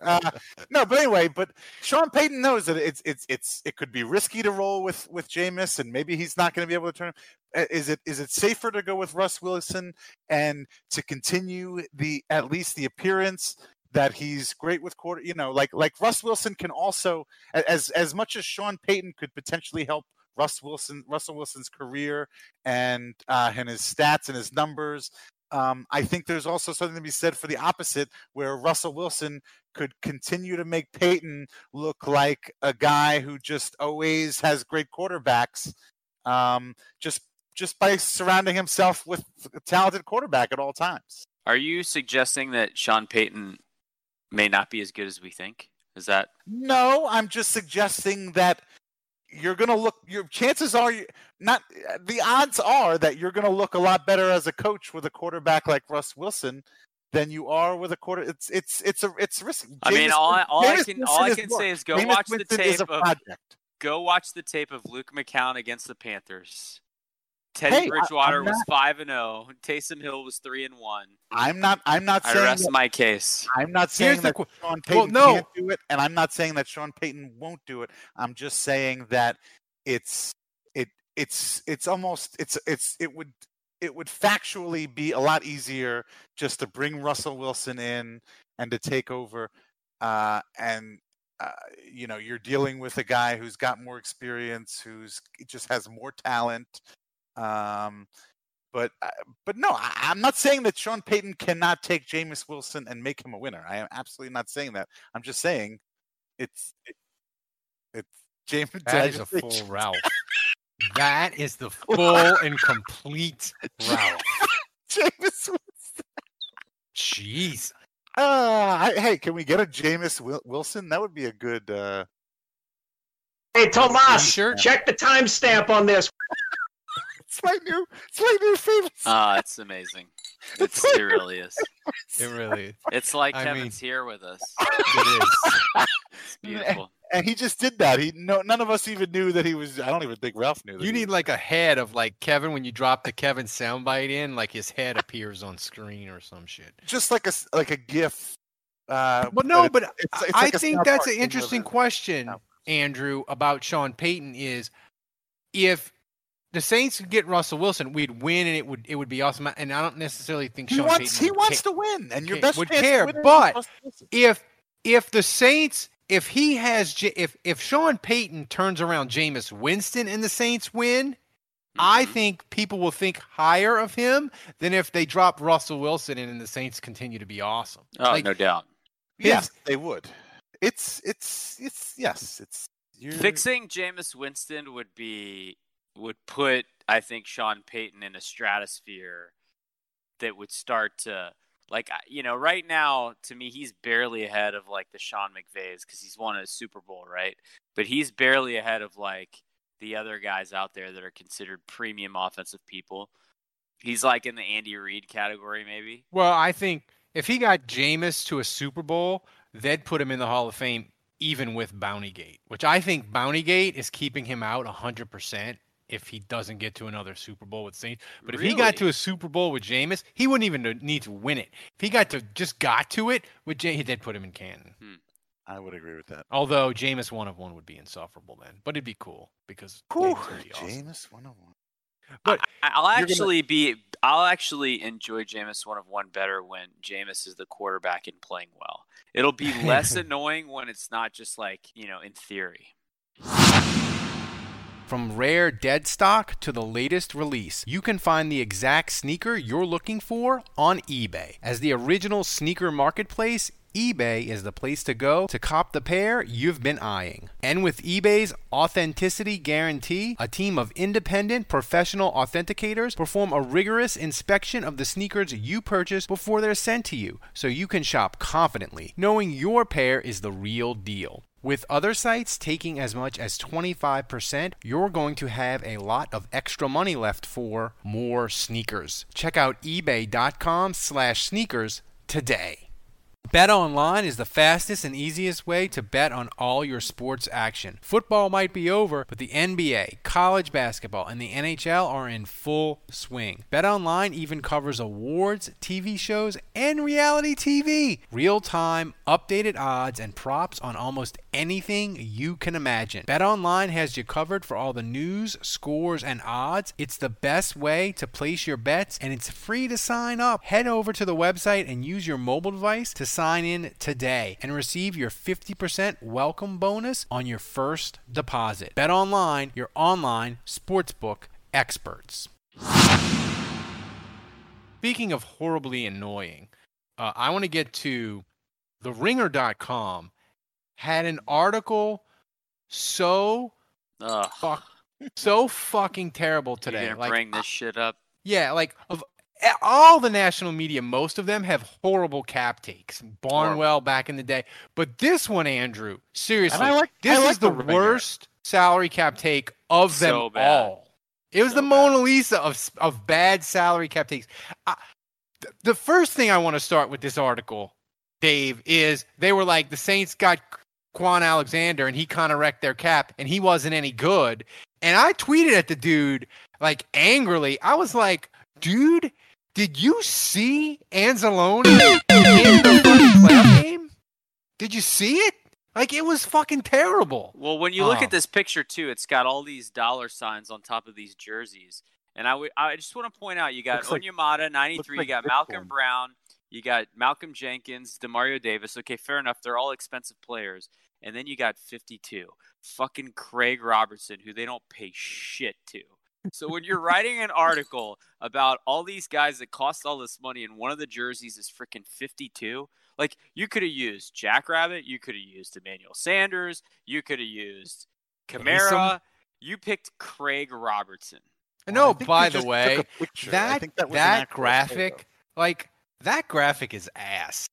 Uh, no, but anyway, but Sean Payton knows that it's it's it's it could be risky to roll with with Jameis, and maybe he's not going to be able to turn. uh, Is it is it safer to go with Russ Wilson and to continue the at least the appearance that he's great with quarter? You know, like like Russ Wilson can also as as much as Sean Payton could potentially help Russ Wilson Russell Wilson's career and uh, and his stats and his numbers. Um, I think there's also something to be said for the opposite, where Russell Wilson could continue to make Payton look like a guy who just always has great quarterbacks, um, just just by surrounding himself with a talented quarterback at all times. Are you suggesting that Sean Payton may not be as good as we think? Is that No, I'm just suggesting that you're going to look. Your chances are not. The odds are that you're going to look a lot better as a coach with a quarterback like Russ Wilson than you are with a quarter. It's it's it's a it's risky. I mean, all I, all I can all I can say is go Jameis watch the Winston is tape of project. go watch the tape of Luke McCown against the Panthers. Teddy Hey, Bridgewater I'm was five and zero. Taysom Hill was three and one. I'm not. I'm not I saying. rest that- my case. I'm not saying the that qu- Sean Well, Payton no. can't do it, and I'm not saying that Sean Payton won't do it. I'm just saying that it's it it's it's almost it's it's it would it would factually be a lot easier just to bring Russell Wilson in and to take over uh, and uh, you know you're dealing with a guy who's got more experience, who's just has more talent. Um, but uh, but no, I, am not saying that Sean Payton cannot take Jameis Wilson and make him a winner. I am absolutely not saying that. I'm just saying it's it, it's James. That is a full Ralph. that is the full and complete Ralph. Jameis Wilson. Jeez. Uh, hey, can we get a Jameis Wilson? That would be a good. Uh... Hey, Tomas, sure? check the timestamp on this. It's my new, it's my new favorite. Ah, uh, it's amazing. It's, it really is. It really is. It's like I Kevin's mean, here with us. It is. it's beautiful. And he just did that. He no, none of us even knew that he was. I don't even think Ralph knew. you need was. like a head of like Kevin when you drop the Kevin soundbite in, like his head appears on screen or some shit. Just like a like a GIF. Uh, well, no, but, it's, it's I like think that's an interesting question, Andrew, about Sean Payton. Is if the Saints could get Russell Wilson, we'd win, and it would it would be awesome. And I don't necessarily think he Sean wants Payton he wants to win, and your best would care. But if if the Saints if he has if if Sean Payton turns around Jameis Winston and the Saints win, mm-hmm. I think people will think higher of him than if they drop Russell Wilson and the Saints continue to be awesome. Oh, like, no doubt. His, yes, they would. It's it's it's yes, it's you're... fixing Jameis Winston would be would put, I think, Sean Payton in a stratosphere that would start to like you know right now to me he's barely ahead of like the Sean McVays because he's won a Super Bowl right, but he's barely ahead of like the other guys out there that are considered premium offensive people. He's like in the Andy Reid category maybe. Well, I think if he got Jameis to a Super Bowl, they'd put him in the Hall of Fame even with Bountygate, which I think Bountygate is keeping him out 100% if he doesn't get to another Super Bowl with Saints. But if really? he got to a Super Bowl with Jameis, he wouldn't even need to win it. If he got to just got to it with Jameis, they'd put him in Canton. Hmm. I would agree with that. Although Jameis one of one would be insufferable then, but it'd be cool because Jameis, awesome. Jameis one of one. But I, will actually gonna... be I'll actually enjoy Jameis one of one better when Jameis is the quarterback and playing well. It'll be less annoying when it's not just like, you know, in theory. From rare dead stock to the latest release, you can find the exact sneaker you're looking for on eBay. As the original sneaker marketplace, eBay is the place to go to cop the pair you've been eyeing. And with eBay's authenticity guarantee, a team of independent professional authenticators perform a rigorous inspection of the sneakers you purchase before they're sent to you, so you can shop confidently, knowing your pair is the real deal. With other sites taking as much as 25%, you're going to have a lot of extra money left for more sneakers. Check out ebay.com/sneakers today. Bet online is the fastest and easiest way to bet on all your sports action. Football might be over, but the NBA, college basketball, and the NHL are in full swing. Bet online even covers awards, TV shows, and reality TV. Real time, updated odds and props on almost anything you can imagine. Bet online has you covered for all the news, scores, and odds. It's the best way to place your bets, and it's free to sign up. Head over to the website and use your mobile device to sign in today and receive your 50% welcome bonus on your first deposit. Bet online, your online sportsbook experts. Speaking of horribly annoying, uh, I want to get to TheRinger.com had an article so fuck, so fucking terrible today. You're gonna like, bring this shit up? Yeah, like of all the national media, most of them have horrible cap takes. Barnwell back in the day, but this one, Andrew, seriously, like, this like is the, the worst salary cap take of so them bad. all. It was so the Mona bad. Lisa of of bad salary cap takes. I, the first thing I want to start with this article, Dave, is they were like the Saints got Kwon Alexander and he kind of wrecked their cap and he wasn't any good. And I tweeted at the dude like angrily. I was like, dude, did you see Anzalone in the playoff game? Did you see it? Like it was fucking terrible. Well, when you look oh. at oh. this picture too, it's got all these dollar signs on top of these jerseys. And I, w- I just want to point out, you got looks Onyemata, like, 93, like you got Malcom Brown, You got Malcolm Jenkins, Demario Davis. Okay, fair enough. They're all expensive players. And then you got 52. Fucking Craig Robertson, who they don't pay shit to. So when you're writing an article about all these guys that cost all this money and one of the jerseys is freaking 52, like you could have used Jackrabbit, you could have used Emmanuel Sanders, you could have used Kamara. You picked Craig Robertson. No, by the way, that that, that graphic, photo. like that graphic is ass.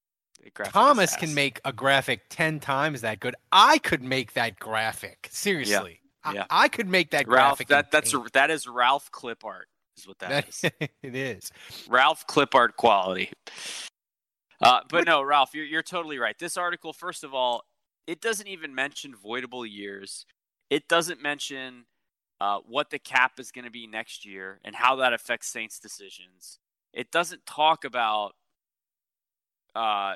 Thomas ass. can make a graphic ten times that good. I could make that graphic. Seriously, yeah. Yeah. I, I, could make that Ralph, graphic. That that's a, that is Ralph clip art. Is what that, that is. it is Ralph clip art quality. Uh, but no, Ralph, you're you're totally right. This article, first of all, it doesn't even mention voidable years. It doesn't mention uh, what the cap is going to be next year and how that affects Saints decisions. It doesn't talk about uh,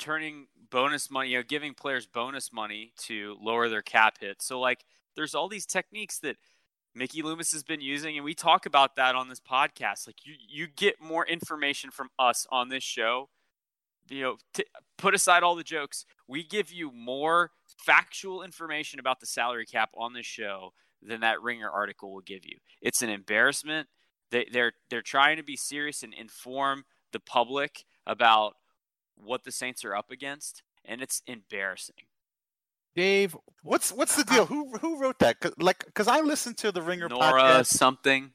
turning bonus money, you know, giving players bonus money to lower their cap hit. So like, there's all these techniques that Mickey Loomis has been using, and we talk about that on this podcast. Like, you you get more information from us on this show. You know, t- put aside all the jokes. We give you more factual information about the salary cap on this show than that Ringer article will give you. It's an embarrassment. They, they're they're trying to be serious and inform the public about what the Saints are up against, and it's embarrassing. Dave, what's what's the deal? Who who wrote that? Cause, like, because I listened to the Ringer Nora podcast. something.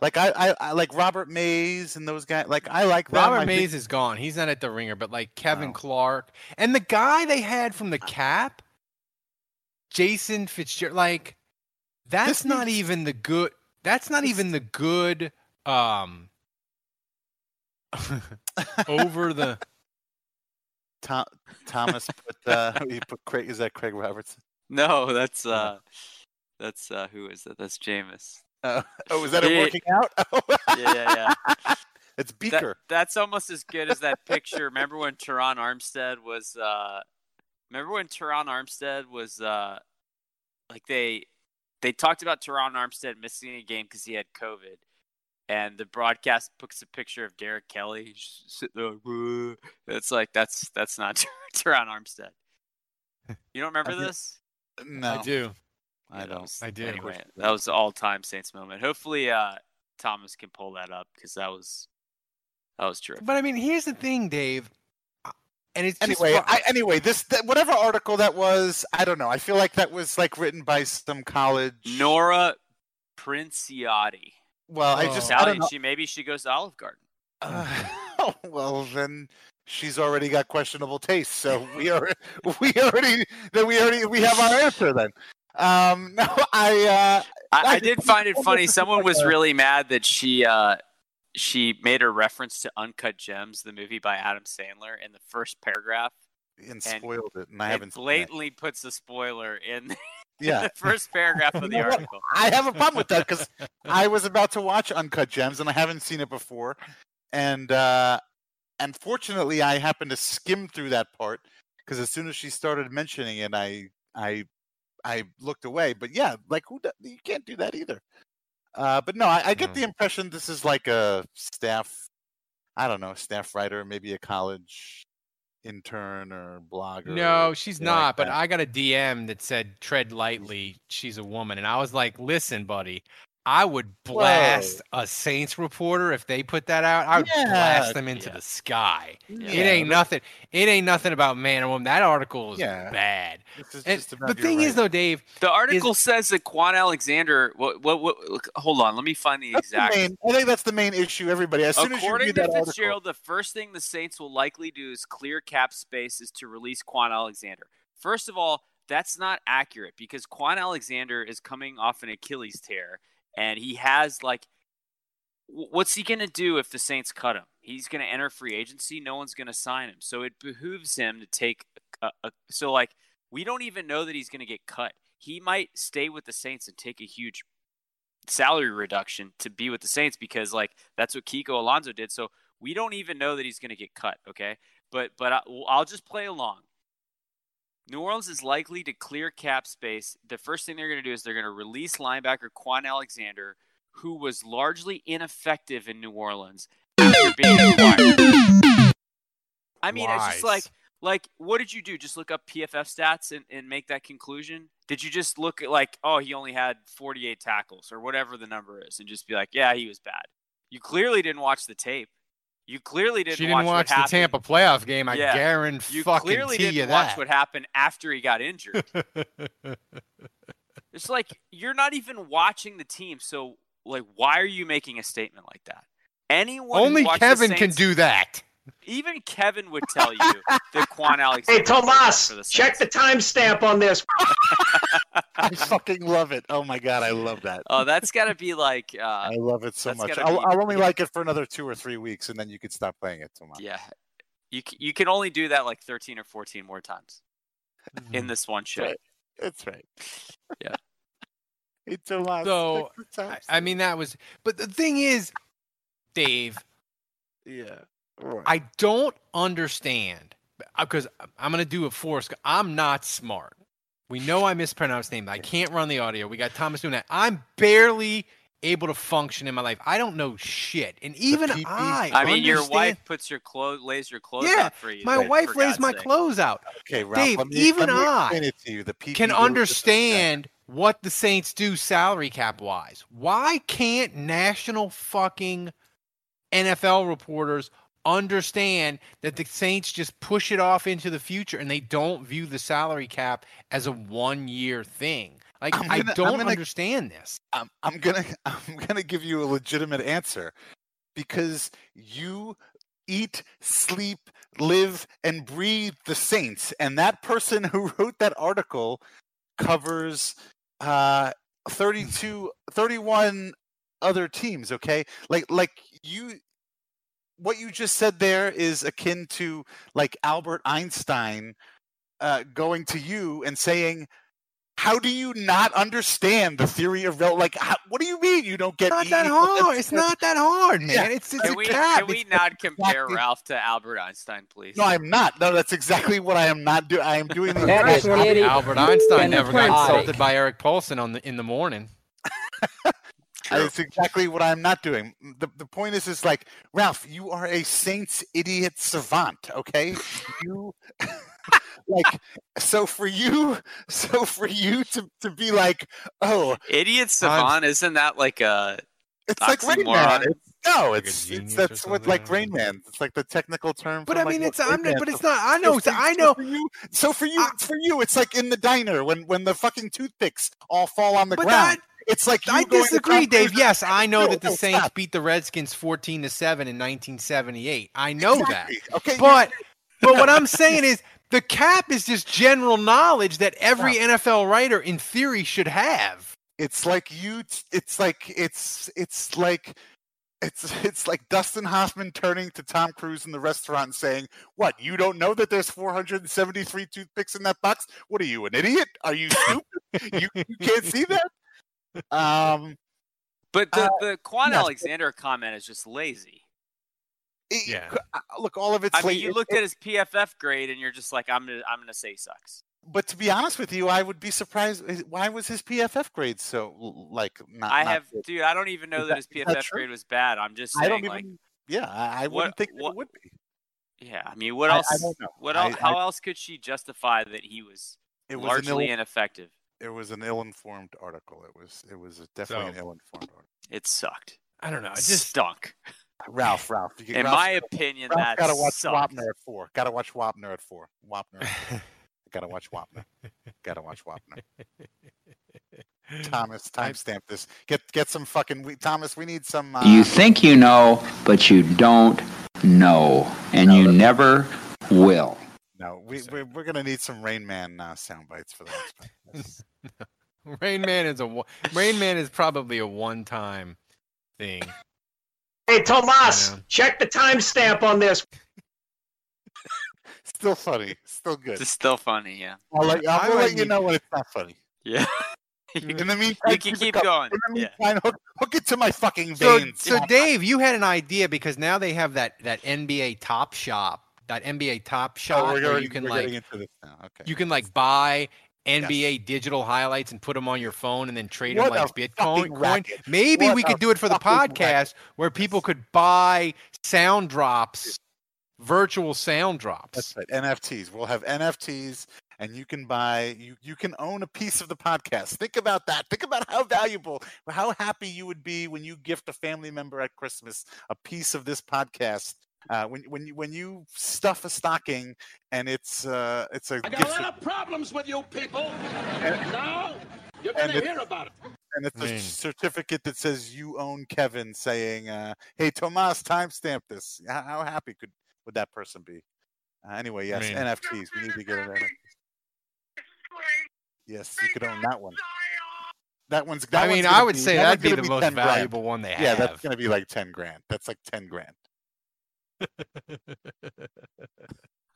Like I, I, I, like Robert Mays and those guys. Like I like Robert them. Mays think... is gone. He's not at the Ringer, but like Kevin oh. Clark and the guy they had from the Cap, Jason Fitzgerald. Like that's this not even the good. That's not even the good. Um, over the. Tom, Thomas put uh, he put Craig. Is that Craig Robertson? No, that's uh, that's uh, who is it? That's Jameis. Uh, oh, is that yeah. working out? Oh. yeah, yeah, yeah. It's Beaker. That, that's almost as good as that picture. remember when Terron Armstead was? uh Remember when Terron Armstead was? uh Like they they talked about Terron Armstead missing a game because he had COVID, and the broadcast puts a picture of Derek Kelly sitting there. It's like that's that's not Terron Armstead. You don't remember this? No, I do. I don't. I do. Anyway, that was the all-time Saints moment. Hopefully, uh, Thomas can pull that up because that was that was true. But I mean, here's the thing, Dave. And it's anyway. I, anyway, this whatever article that was, I don't know. I feel like that was like written by some college. Nora Princiotti. Well, I just Italian. I she maybe she goes to Olive Garden. Uh, oh, well, then she's already got questionable taste. So we are we already then we already we have our answer then. Um, no, I, uh, I, I did find it funny. Someone was really mad that she uh, she made a reference to Uncut Gems, the movie by Adam Sandler, in the first paragraph, and spoiled it. And I haven't blatantly puts a spoiler in. Yeah, the first paragraph of the article. I have a problem with that because I was about to watch Uncut Gems and I haven't seen it before, and uh, and fortunately I happened to skim through that part because as soon as she started mentioning it, I I I looked away. But yeah, like who? You can't do that either. Uh, but no, I, I get the impression this is like a staff, I don't know, staff writer, maybe a college intern or blogger. No, she's not. Like but I got a DM that said tread lightly. She's a woman, and I was like, listen, buddy, I would blast Whoa. a Saints reporter if they put that out. I would yeah. blast them into yeah. the sky. Yeah. It ain't nothing. It ain't nothing about man or woman. That article is bad. Is the thing right. is, though, Dave, the article is, says that Kwon Alexander. What, what? What? Hold on. Let me find the exact. The main, I think that's the main issue. Everybody, as soon According as you read to that Fitzgerald, article, the first thing the Saints will likely do is clear cap space is to release Kwon Alexander. First of all, that's not accurate because Kwon Alexander is coming off an Achilles tear and he has like what's he going to do if the Saints cut him? He's going to enter free agency. No one's going to sign him. So it behooves him to take a, a so like we don't even know that he's going to get cut. He might stay with the Saints and take a huge salary reduction to be with the Saints because like that's what Kiko Alonso did. So we don't even know that he's going to get cut, okay? But but I, I'll just play along. New Orleans is likely to clear cap space. The first thing they're going to do is they're going to release linebacker Kwon Alexander, who was largely ineffective in New Orleans after being acquired. I mean, it's just like like what did you do? Just look up PFF stats and, and make that conclusion? Did you just look at like, oh, he only had 48 tackles or whatever the number is, and just be like, yeah, he was bad? You clearly didn't watch the tape. You clearly didn't. She didn't watch, watch, the Tampa playoff game. I Yeah. guarantee You fucking clearly didn't you watch that. what happened after he got injured. it's like you're not even watching the team. So, like, why are you making a statement like that? Anyone Only Kevin can do that. Even Kevin would tell you that Kwon Alexander. Hey, Tomas, the check the timestamp on this. I fucking love it. Oh my god, I love that. Oh, that's got to be like. Uh, I love it so much. I'll, be- I'll only like it for another two or three weeks, and then you could stop playing it so much. yeah, you you can only do that like 13 or 14 more times in this one show. right. That's right. Yeah. It's a lot. So I, I mean that was but the thing is, Dave, yeah. Right. I don't understand uh, because I'm gonna do a force. I'm not smart. We know I mispronounced name. I can't run the audio. We got Thomas doing that. I'm barely able to function in my life. I don't know shit, and even I. I mean, your wife puts your clothes, lays your clothes Yeah, out for you. my for wife lays God's my sake. clothes out. Okay, Ralph, Dave, me- even I to you. The can understand what the Saints do salary cap wise. Why can't national fucking NFL reporters understand that the Saints just push it off into the future and they don't view the salary cap as a one year thing? Like gonna- I'm don't gonna- understand this. I'm, I'm gonna I'm gonna give you a legitimate answer because you eat, sleep, live, and breathe the Saints, and that person who wrote that article covers uh 32 31 other teams okay like like you what you just said there is akin to like albert einstein uh going to you and saying how do you not understand the theory of rel- like how, what do you mean you don't get It's Not E that hard. MC? It's not that hard, man. Yeah. It's it's Can a we, cap. can we It's- not compare exactly- Ralph to Albert Einstein, please? no i'm not no that's exactly what i am not doing i am doing the That is exact. Albert Einstein and never got insulted by Eric Paulsen on the in the morning. That's exactly what I'm not doing. The, the point is, is like, Ralph, you are a Saints idiot savant, okay? You, like, so for you, so for you to, to be like, oh, Idiot savant, isn't that like a? it's like Rain Man. It's, no, Like it's, genius it's that's what like Rain Man. It's like the technical term. But for, I mean, what it's I'm, Man but it's not. I know. for- I so know. For you, so for you, for you, it's like in the diner when when the fucking toothpicks all fall on the But ground. that- it's like I disagree, Dave. Yes, I know No, that the no, Saints stop. beat the Redskins 14 to 7 in 1978. I know Exactly. that. Okay, But but what I'm saying is the cap is just general knowledge that every NFL writer in theory should have. it's like you t- it's like it's it's like it's it's like Dustin Hoffman turning to Tom Cruise in the restaurant and saying, "What? You don't know that there's 473 toothpicks in that box? What are you, an idiot? Are you stupid? you, you can't see that?" Um, But the Uh, the Kwon yes, but- Alexander comment is just lazy. it- Yeah. uh, look, all of it's I mean, like, you looked it- at his PFF grade and you're just like, I'm gonna I'm gonna say he sucks. but to be honest with you, I would be surprised. Why was his PFF grade so like not? I not have, good? dude. I don't even know that, that- his is that PFF grade was bad. I'm just I saying, don't even. like, yeah, I, I what- wouldn't think what- it would be. yeah. I mean, what I- I else? don't know. What I- else? How I- else could she justify that he was It was largely ill- ineffective? It was an ill-informed article. It was. It was definitely an ill-informed article. It sucked. I don't know. It It just stunk. Ralph, Ralph. You, In Ralph's my opinion, Ralph's that gotta watch sucked. Wapner at four. Gotta watch Wapner at four. Wapner. At four. gotta watch Wapner. Gotta watch Wapner. Thomas, timestamp this. Get get some fucking. We, Thomas, we need some. Uh, You think you know, but you don't know, and you never will. No, we we're, we're gonna need some Rain Man uh, sound bites for that. That's- Rain Man is a Rain Man is probably a one time thing. Hey, Tomas, I know. check the timestamp on this. Still funny. Still good. It's still funny, yeah. I'll let, I I'll let you know when it's not funny. Yeah. In the meantime, You can it keep going. going. In the Yeah. meantime, hook, hook it to my fucking So, veins. so Dave, you had an idea because now they have that that NBA Top Shot, that NBA Top Shot oh, we're, where you can like into this now. Okay. you can like buy NBA digital highlights and put them on your phone and then trade What them like Bitcoin. coin. Maybe What we could do it for the podcast where people could buy sound drops virtual sound drops. That's right. NFTs. We'll have NFTs and you can buy you you can own a piece of the podcast. Think about that. Think about how valuable, how happy you would be when you gift a family member at Christmas a piece of this podcast. Uh, when when you when you stuff a stocking and it's uh it's a I got a lot of problems with you people. And now you're gonna hear about it. And it's a certificate that says you own Kevin, saying, uh, "Hey, Tomas, timestamp this." How, how happy could would that person be? Uh, anyway, yes, mean- NFTs. We need to get it. NFTs. Yes, you could own that one. That one's. That I mean, one's I would be- say that that'd one's be the most 10 grand. valuable one they have. Yeah, that's going to be like ten grand. That's like ten grand.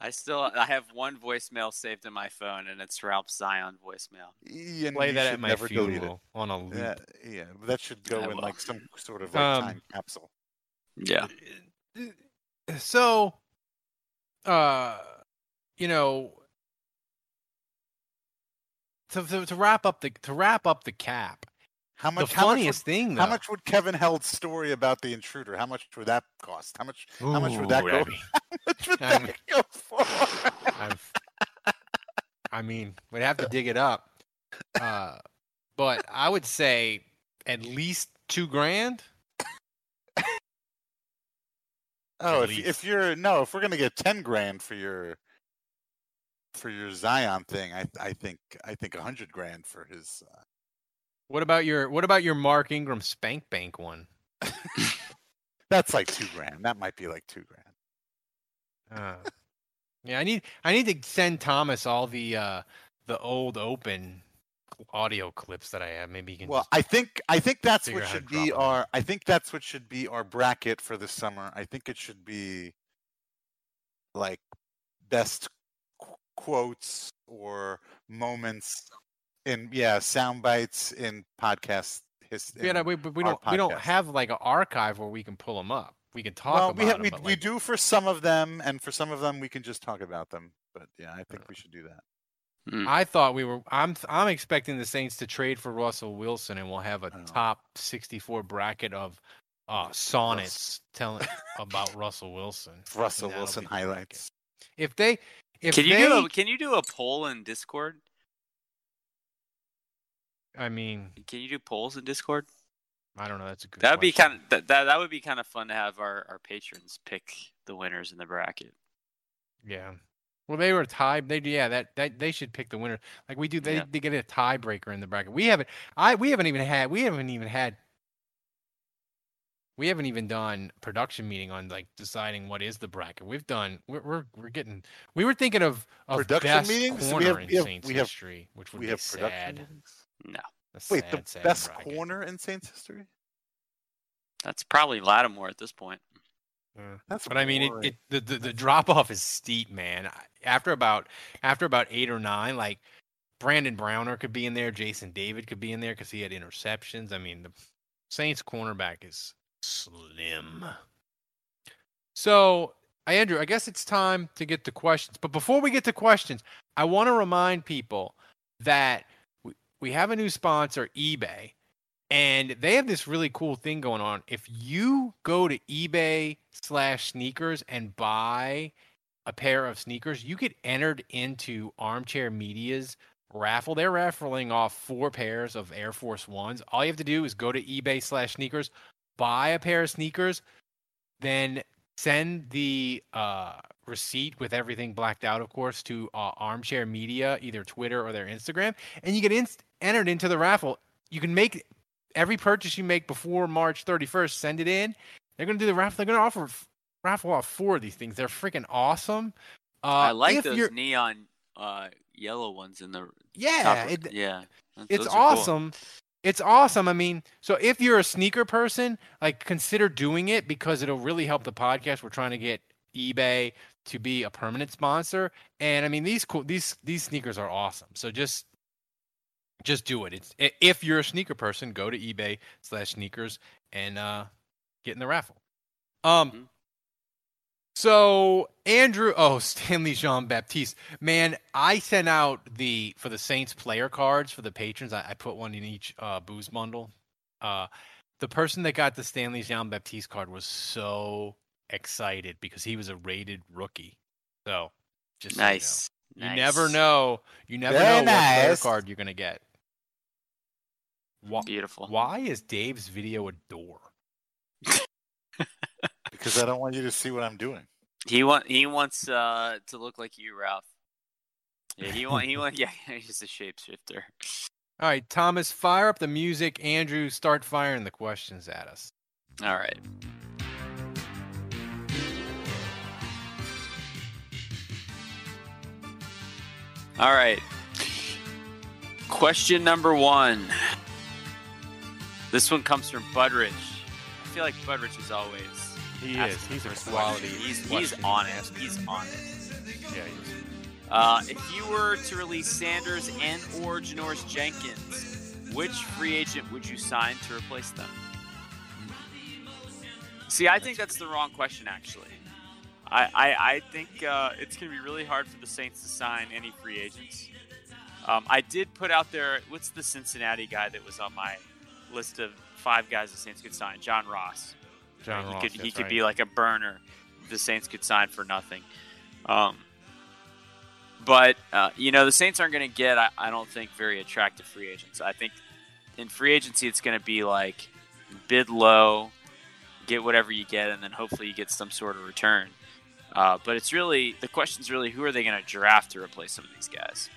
I still I have one voicemail saved in my phone, and it's Ralph Zion voicemail. And Play that should at my never delete it. funeral on a loop. Yeah, yeah, that should go I in will. like some sort of like Um, time capsule. Yeah. So, uh, you know, to, to, to wrap up the to wrap up the cap. How much? The how much funniest would, thing, How much would Kevin Held's story about the intruder? How much would that cost? How much? how much would that Ooh, go? Abby. How much would I that mean- go for? I've, I mean, we'd have to dig it up. Uh, but I would say at least two grand. Oh, if, if you're no, if we're gonna get ten grand for your for your Zion thing, I I think I think a hundred grand for his. Uh, What about your What about your Mark Ingram Spank Bank one? that's like two grand. That might be like two grand. Uh, yeah, I need I need to send Thomas all the uh, the old open audio clips that I have. Maybe you can. Well, I think I think that's what out how to should be drop 'em in. our. I think that's what should be our bracket for the summer. I think it should be like best qu- quotes or moments in yeah sound bites in podcast history. yeah, no, we, we don't we don't have like an archive where we can pull them up. We can talk well, about we ha- them. we, but, we like, do for some of them, and for some of them we can just talk about them. But yeah, I think we should do that. I thought we were. I'm I'm expecting the Saints to trade for Russell Wilson, and we'll have Oh. a top 64 bracket of uh, sonnets telling about Russell Wilson. Russell Wilson be the bracket. highlights. If they, if can you they, do a Can you do a poll in Discord? I mean, Can you do polls in Discord? I don't know. That's a good. That would be kind of that, that that would be kind of fun to have our, our patrons pick the winners in the bracket. Yeah. Well, they were tied. They yeah, that, that they should pick the winner. Like we do. They Yeah. they get a tiebreaker in the bracket. We haven't. I we haven't even had. We haven't even had. We haven't even done production meeting on like deciding what is the bracket. We've done. We're we're, we're getting. We were thinking of, of Production best meetings? We corner have- in we have- Saints we have- history, which would we be have production sad. meetings? No, A Wait, sad, the sad best bracket. corner in Saints history? That's probably Lattimore at this point. Yeah. That's but I mean, it, it the, the the drop off is steep, man. After about after about eight or nine, like Brandon Browner could be in there, Jason David could be in there because he had interceptions. I mean, the Saints cornerback is slim. So, Andrew, I guess it's time to get to questions. But before we get to questions, I want to remind people that we, have a new sponsor, eBay, and they have this really cool thing going on. If you go to eBay slash sneakers and buy a pair of sneakers, you get entered into Armchair Media's raffle. They're raffling off four pairs of Air Force Ones. All you have to do is go to eBay slash sneakers, buy a pair of sneakers, then send the uh, receipt with everything blacked out, of course, to uh, Armchair Media, either Twitter or their Instagram, and you get inst- entered into the raffle. You can make every purchase you make before March 31st, send it in. They're going to do the raffle. They're going to offer raffle off four of these things. They're freaking awesome. Uh, I like those you're- neon uh, yellow ones in the Yeah, it- yeah. It's are cool. awesome. It's awesome. I mean, so if you're a sneaker person, like consider doing it because it'll really help the podcast. We're trying to get eBay to be a permanent sponsor, and I mean these cool these these sneakers are awesome. So just just do it. It's if you're a sneaker person, go to eBay slash sneakers and uh, get in the raffle. Um. So Andrew, oh Stanley Jean Baptiste, man, I sent out the for the Saints player cards for the patrons. I, I put one in each uh, booze bundle. Uh, the person that got the Stanley Jean Baptiste card was so excited because he was a rated rookie. So just so Nice. you, know. Nice. You never know. You never Very know what player card you're gonna get. Why, Beautiful. why is Dave's video a door? Because I don't want you to see what I'm doing. He want he wants uh to look like you, Ralph. Yeah, he want he want yeah, he's a shapeshifter. All right, Thomas, fire up the music. Andrew, start firing the questions at us. All right. All right. Question number one. This one comes from Budrich. I feel like Budrich is always. He is. He's a quality. He's, he's on it. He's on it. Yeah, he is. Uh, if you were to release Sanders and or Janoris Jenkins, which free agent would you sign to replace them? See, I think that's the wrong question, actually. I, I, I think uh, it's going to be really hard for the Saints to sign any free agents. Um, I did put out there, what's the Cincinnati guy that was on my list of five guys the Saints could sign? John Ross. John he Ross, could he could right. be like a burner. The Saints could sign for nothing. Um, but uh, you know the Saints aren't going to get. I, I don't think very attractive free agents. I think in free agency it's going to be like bid low, get whatever you get, and then hopefully you get some sort of return. Uh, but it's really the question is really who are they going to draft to replace some of these guys?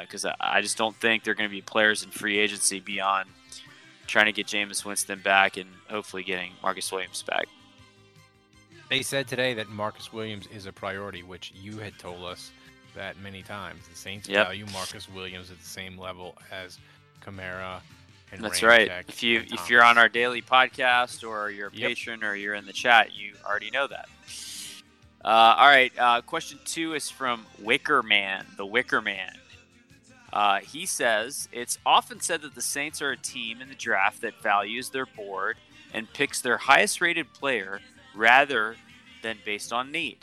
Because I, I just don't think they're going to be players in free agency beyond trying to get Jameis Winston back and hopefully getting Marcus Williams back. They said today that Marcus Williams is a priority, which you had told us that many times. The Saints Yep. value Marcus Williams at the same level as Kamara and That's Ramczyk right. If you if you're on our daily podcast or you're a Yep. patron or you're in the chat, you already know that. Uh, all right. Uh, question two is from Wicker Man, the Wicker Man. Uh, he says it's often said that the Saints are a team in the draft that values their board and picks their highest rated player rather than based on need.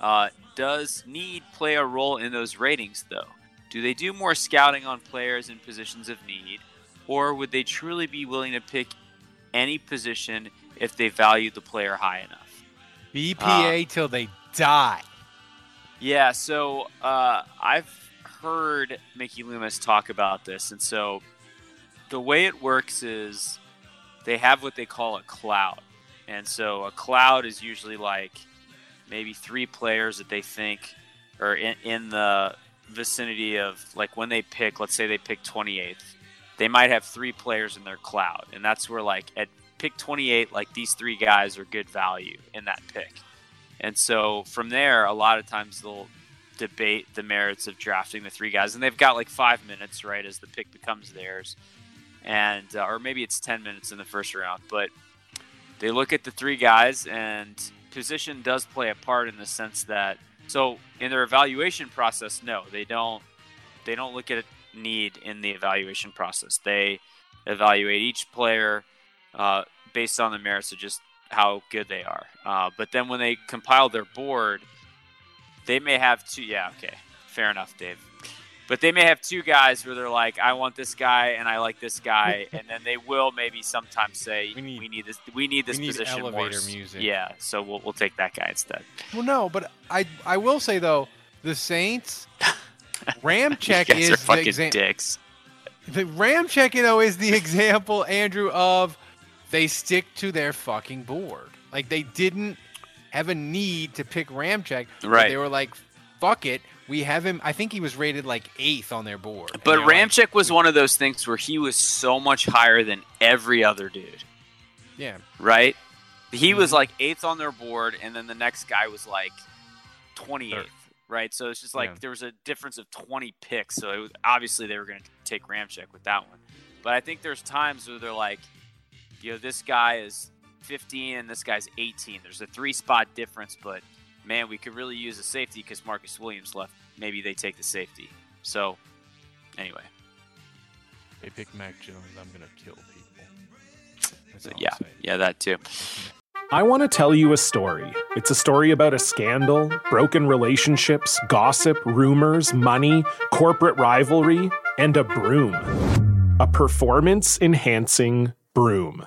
Uh, does need play a role in those ratings, though? Do they do more scouting on players in positions of need, or would they truly be willing to pick any position if they value the player high enough? BPA till they die. Yeah, so uh, I've heard Mickey Loomis talk about this, and so the way it works is they have what they call a cloud, and so a cloud is usually like maybe three players that they think are in, in the vicinity of like when they pick. Let's say they pick 28th, they might have three players in their cloud, and that's where like at pick 28, like these three guys are good value in that pick. And so from there, a lot of times they'll debate the merits of drafting the three guys, and they've got like five minutes, right, as the pick becomes theirs, and uh, or maybe it's ten minutes in the first round. But they look at the three guys, and position does play a part in the sense that so in their evaluation process, no, they don't. They don't look at a need in the evaluation process. They evaluate each player uh, based on the merits of just how good they are. Uh, but then when they compile their board, they may have two. Yeah, okay, fair enough, Dave. But they may have two guys where they're like, I want this guy and I like this guy, and then they will maybe sometimes say, we need, this, we need this we need position more. elevator s- music. Yeah, so we'll we'll take that guy instead. Well, no, but I I will say though, the Saints Ramczyk you guys is are the fucking exam- dicks. The Ramczyk, you know, is the example, Andrew, of they stick to their fucking board. Like they didn't have a need to pick Ramczyk. but Right. They were like, fuck it. We have him. I think he was rated like eighth on their board. But they're like, was one of those things where he was so much higher than every other dude. yeah. right? He was Mm-hmm. like eighth on their board, and then the next guy was like 28th, right? So it's just like Yeah. there was a difference of 20 picks. So it was, obviously they were going to take Ramczyk with that one. But I think there's times where they're like, you know, this guy is 15 and this guy's 18. There's a three spot difference, but man, we could really use a safety because Marcus Williams left. Maybe they take the safety. So anyway, They pick Mac Jones. I'm gonna kill people. That's yeah, yeah, that too. I want to tell you a story. It's a story about a scandal, broken relationships, gossip, rumors, money, corporate rivalry, and a broom. A performance enhancing broom.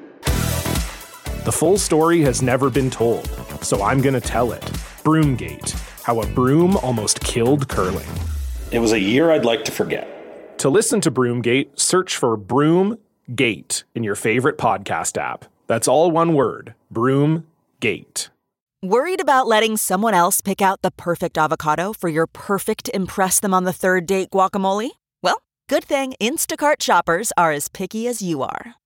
The full story has never been told, so I'm going to tell it. Broomgate How a Broom Almost Killed Curling. It was a year I'd like to forget. To listen to Broomgate, search for Broomgate in your favorite podcast app. That's all one word Broomgate. Worried about letting someone else pick out the perfect avocado for your perfect Impress Them on the Third Date guacamole? Well, good thing Instacart shoppers are as picky as you are.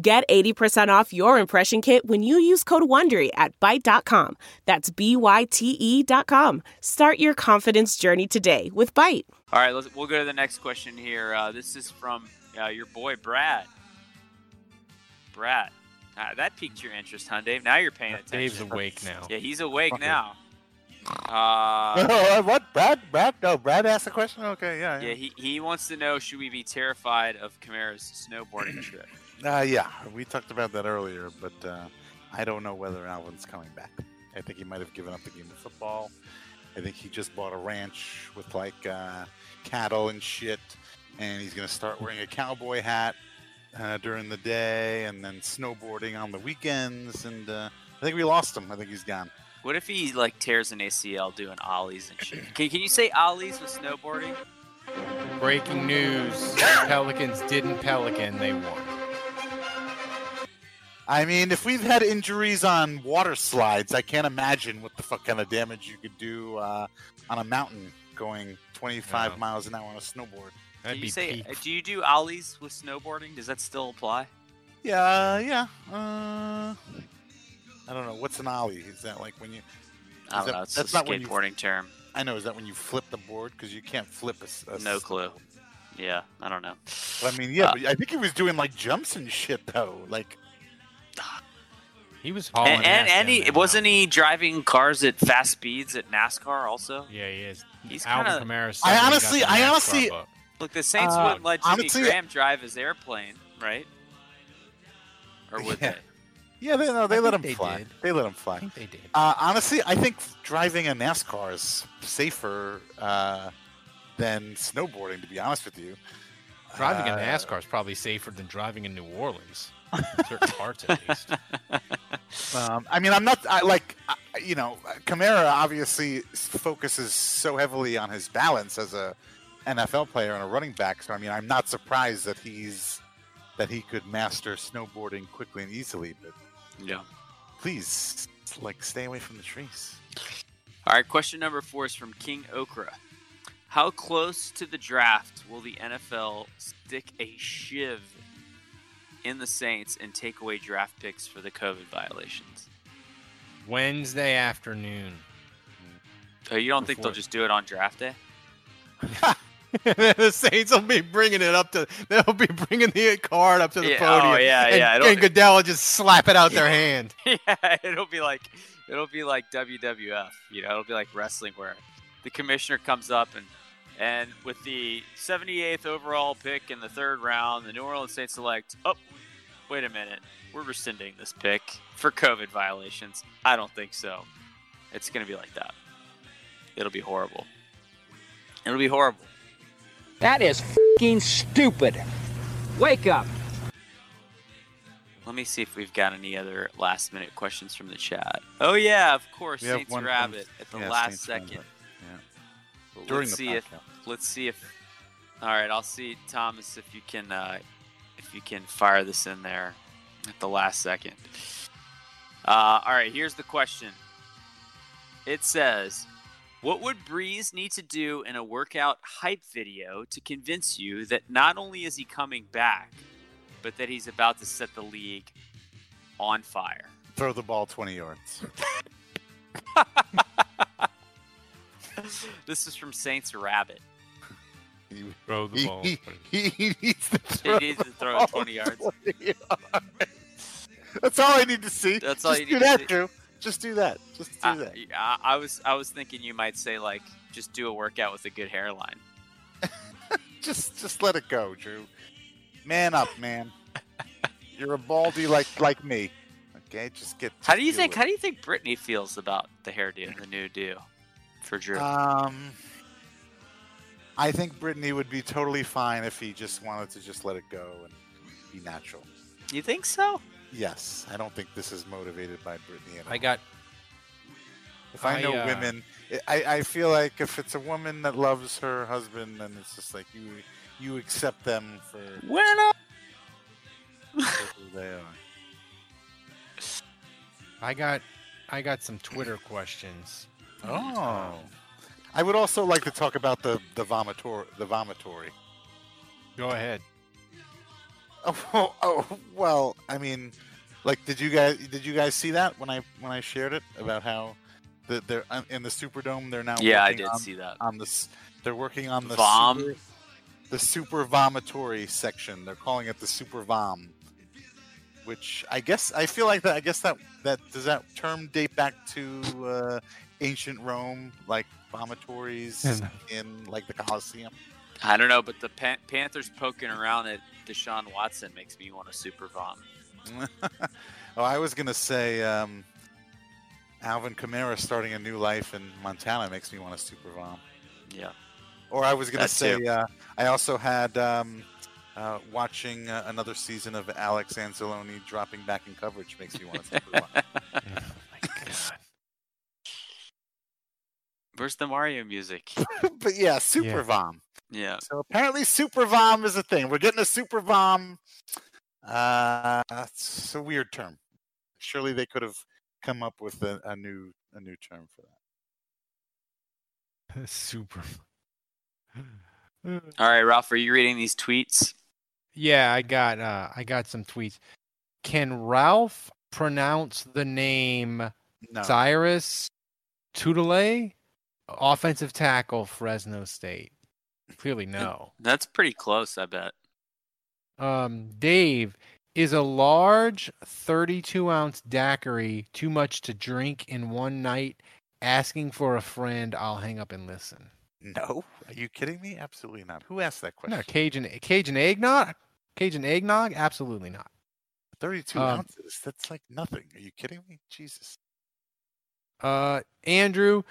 Get 80% off your impression kit when you use code WONDERY at Byte.com. That's B-Y-T-E dot com. Start your confidence journey today with Byte. All right, let's, we'll go to the next question here. Uh, this is from uh, your boy, Brad. Brad. Uh, that piqued your interest, huh, Dave? Now you're paying attention. Dave's awake now. Yeah, he's awake Okay. now. Uh, Oh, what? Brad? Brad? No, Brad asked the question. Okay, yeah. yeah, he, he wants to know should we be terrified of Kamara's snowboarding trip? Uh, yeah, we talked about that earlier, but uh, I don't know whether Alvin's coming back. I think he might have given up the game of football. I think he just bought a ranch with like uh, cattle and shit, and he's gonna start wearing a cowboy hat uh, during the day and then snowboarding on the weekends. And uh, I think we lost him. I think he's gone. What if he like tears an ACL doing ollies and shit? Can, can you say ollies with snowboarding? Breaking news: Pelicans didn't pelican. They won. I mean, if we've had injuries on water slides, I can't imagine what the fuck kind of damage you could do uh, on a mountain going 25 No. miles an hour on a snowboard. Do you say? uh, Do you do ollies with snowboarding? Does that still apply? Yeah, yeah. Uh, I don't know. What's an ollie? Is that like when you? I don't that- know. It's that's a not when you- skateboarding term. I know. Is that when you flip the board? Because you can't flip a? No s- clue. Yeah, I don't know. I mean, yeah, Uh, but I think he was doing like jumps and shit though. Like, He was and and, and he wasn't he driving cars at fast speeds at NASCAR also? Yeah, he is. He's Alvin kind of. Kamara. I honestly- I honestly- Look, the Saints Uh, wouldn't let Jimmy honestly- Graham drive his airplane, right? Or would Yeah. they? Yeah, they no, they I let think him they fly. did. They let him fly. I think they did. Uh, honestly, I think driving a NASCAR is safer uh, than snowboarding. To be honest with you, Driving a Uh, NASCAR is probably safer than driving in New Orleans. Certain parts, at least. Um, I mean, I'm not I, like I- you know, Kamara obviously focuses so heavily on his balance as a NFL player and a running back. So I mean, I'm not surprised that he's that he could master snowboarding quickly and easily. But Yeah. please, like, stay away from the trees. All right, question number four is from King Okra. How close to the draft will the NFL stick a shiv in the Saints and take away draft picks for the COVID violations? Wednesday afternoon. Oh, you don't think they'll just do it on draft day? the Saints will be bringing it up to. They'll be bringing the card up to the Yeah, oh, podium. oh, yeah, and, yeah, And Goodell will just slap it out their hand. yeah, it'll be like it'll be like WWF. You know, it'll be like wrestling where the commissioner comes up and and with the 78th overall pick in the third round, the New Orleans Saints select. Oh, wait a minute, we're rescinding this pick for COVID violations. I don't think so. It's gonna be like that. It'll be horrible. It'll be horrible. That is fing stupid. Wake up. Let me see if we've got any other last minute questions from the chat. Oh yeah, of course, We Saints one from- Rabbit at the yeah, last Saints Rabbit, second. yeah. During let's the see if podcast. Let's see if all right. I'll see Thomas if you can uh, if you can fire this in there at the last second. Uh, all right, here's the question. It says, "What would Brees need to do in a workout hype video to convince you that not only is he coming back, but that he's about to set the league on fire?" Throw the ball 20 yards. this is from Saints Rabbit. You- Throw the he, ball. He, he, he needs to throw, needs to throw ball 20 yards. 20 yards. That's all I need to see. That's all Just you do need to that, see. Drew. Just do that. Just do Uh, that. I, I was I was thinking you might say like just do a workout with a good hairline. Just just let it go, Drew. Man up, man. You're a baldy like like me. Okay, just get. How do you think with how do you think Brittany feels about the hairdo, the new do for Drew? Um, I think Brittany would be totally fine if he just wanted to just let it go and be natural. you think so? Yes, I don't think this is motivated by Brittany at all. I got. If I, I, know uh, women, I, I feel like if it's a woman that loves her husband, then it's just like you you accept them for Winner. for who they are. I got. I got some Twitter questions. Oh, I would also like to talk about the the vomitor the vomitory. Go ahead. Oh, oh, oh, well, I mean, like, did you guys did you guys see that when I when I shared it about how the, they're uh, in the Superdome? They're now Yeah, I did on, see that. on this. They're working on the Vom? super, the super vomitory section. They're calling it the super vom, which I guess I feel like that. I guess that that does that term date back to uh, ancient Rome, like vomitories in like the Colosseum. I don't know, but the Pan- Panthers poking around at Deshaun Watson makes me want to super vom. oh, I was gonna say um, Alvin Kamara starting a new life in Montana makes me want to super vom. Yeah. Or I was gonna That say too. uh, I also had um, uh, watching uh, another season of Alex Anzalone dropping back in coverage makes me want to super vom. Where's the Mario music? but yeah, super Yeah. vom. Yeah. So apparently, super vom is a thing. We're getting a super vom. Uh, it's a weird term. Surely they could have come up with a, a new a new term for that. Super. All right, Ralph, are you reading these tweets? Yeah, I got. Uh, I got some tweets. Can Ralph pronounce the name No. Cyrus Tutele, offensive tackle, Fresno State? Clearly, no. That's pretty close, I bet. Um, Dave, is a large 32 ounce daiquiri too much to drink in one night? Asking for a friend, I'll hang up and listen. No, are you kidding me? Absolutely not. Who asked that question? No, Cajun Cajun eggnog, Cajun eggnog, absolutely not. 32 Um, ounces. That's like nothing. Are you kidding me? Jesus. Uh, Andrew,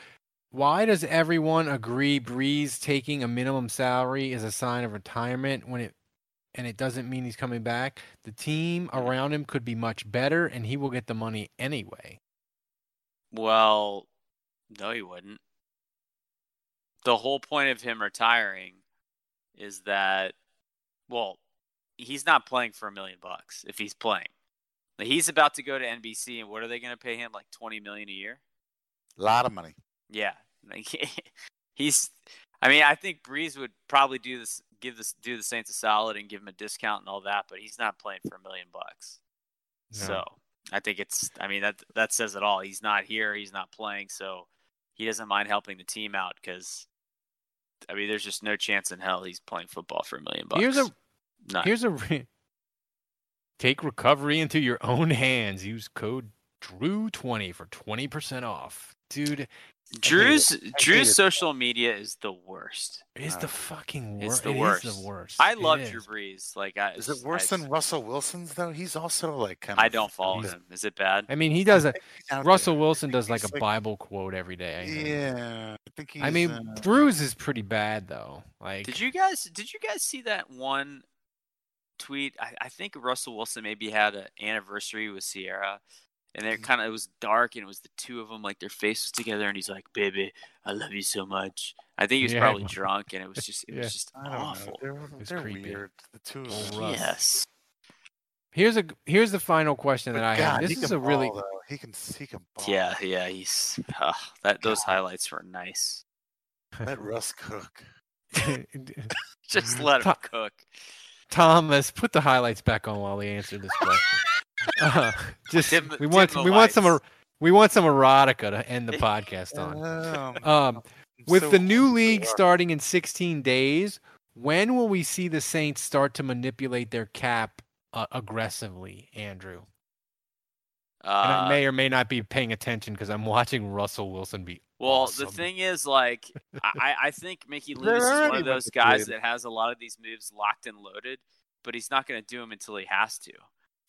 why does everyone agree Brees taking a minimum salary is a sign of retirement when it and it doesn't mean he's coming back? The team around him could be much better and he will get the money anyway. Well, no, he wouldn't. The whole point of him retiring is that, well, he's not playing for a million bucks if he's playing. He's about to go to NBC, and what are they going to pay him? Like twenty million a year? A lot of money. Yeah, like, he's. I mean, I think Brees would probably do this, give this, do the Saints a solid and give him a discount and all that, but he's not playing for a million bucks. No. So I think it's. I mean that that says it all. He's not here. He's not playing, so he doesn't mind helping the team out because. I mean, there's just no chance in hell he's playing football for a million bucks. Here's a None. here's a re- take recovery into your own hands. Use code Drew20 for 20% off. Dude, Drew's Drew's social media is the worst. It's the fucking It's worst. the worst. the worst. I love. Drew Brees. Like, I, Is it worse I, than Russell Wilson's though? He's also like kind I don't follow him. Is it bad? I mean, he does a out Russell Wilson does like a like- Bible quote every day. I. Yeah, I think he's. I mean, uh, Drew's is pretty bad though. Like, Did you guys did you guys see that one tweet? I, I think Russell Wilson maybe had an anniversary with Sierra, and Mm-hmm. they're kind of it was dark and it was the two of them like their faces together, and he's like, "Baby, I love you so much." I think he was Yeah. probably drunk, and it was just it Yeah. was just I don't know. awful. They're, It's they're creepy. weird. The two of them. Yes. here's a here's the final question that But I have. This is can a really though. He can. He can. Ball. Yeah, yeah, he's uh, that those highlights were nice. Let Russ cook. Just let him Tom- cook. Thomas, put the highlights back on while we answer this question. uh, just Dim- we want dim the we want some er- we want some erotica to end the podcast on. Um, Um, with so the new league Russ. starting in 16 days, when will we see the Saints start to manipulate their cap uh, aggressively, Andrew? and I Uh, may or may not be paying attention because I'm watching Russell Wilson be. Well, awesome. the thing is, like, I, I think Mickey They're Loomis is one of those guys that has a lot of these moves locked and loaded, but he's not going to do them until he has to.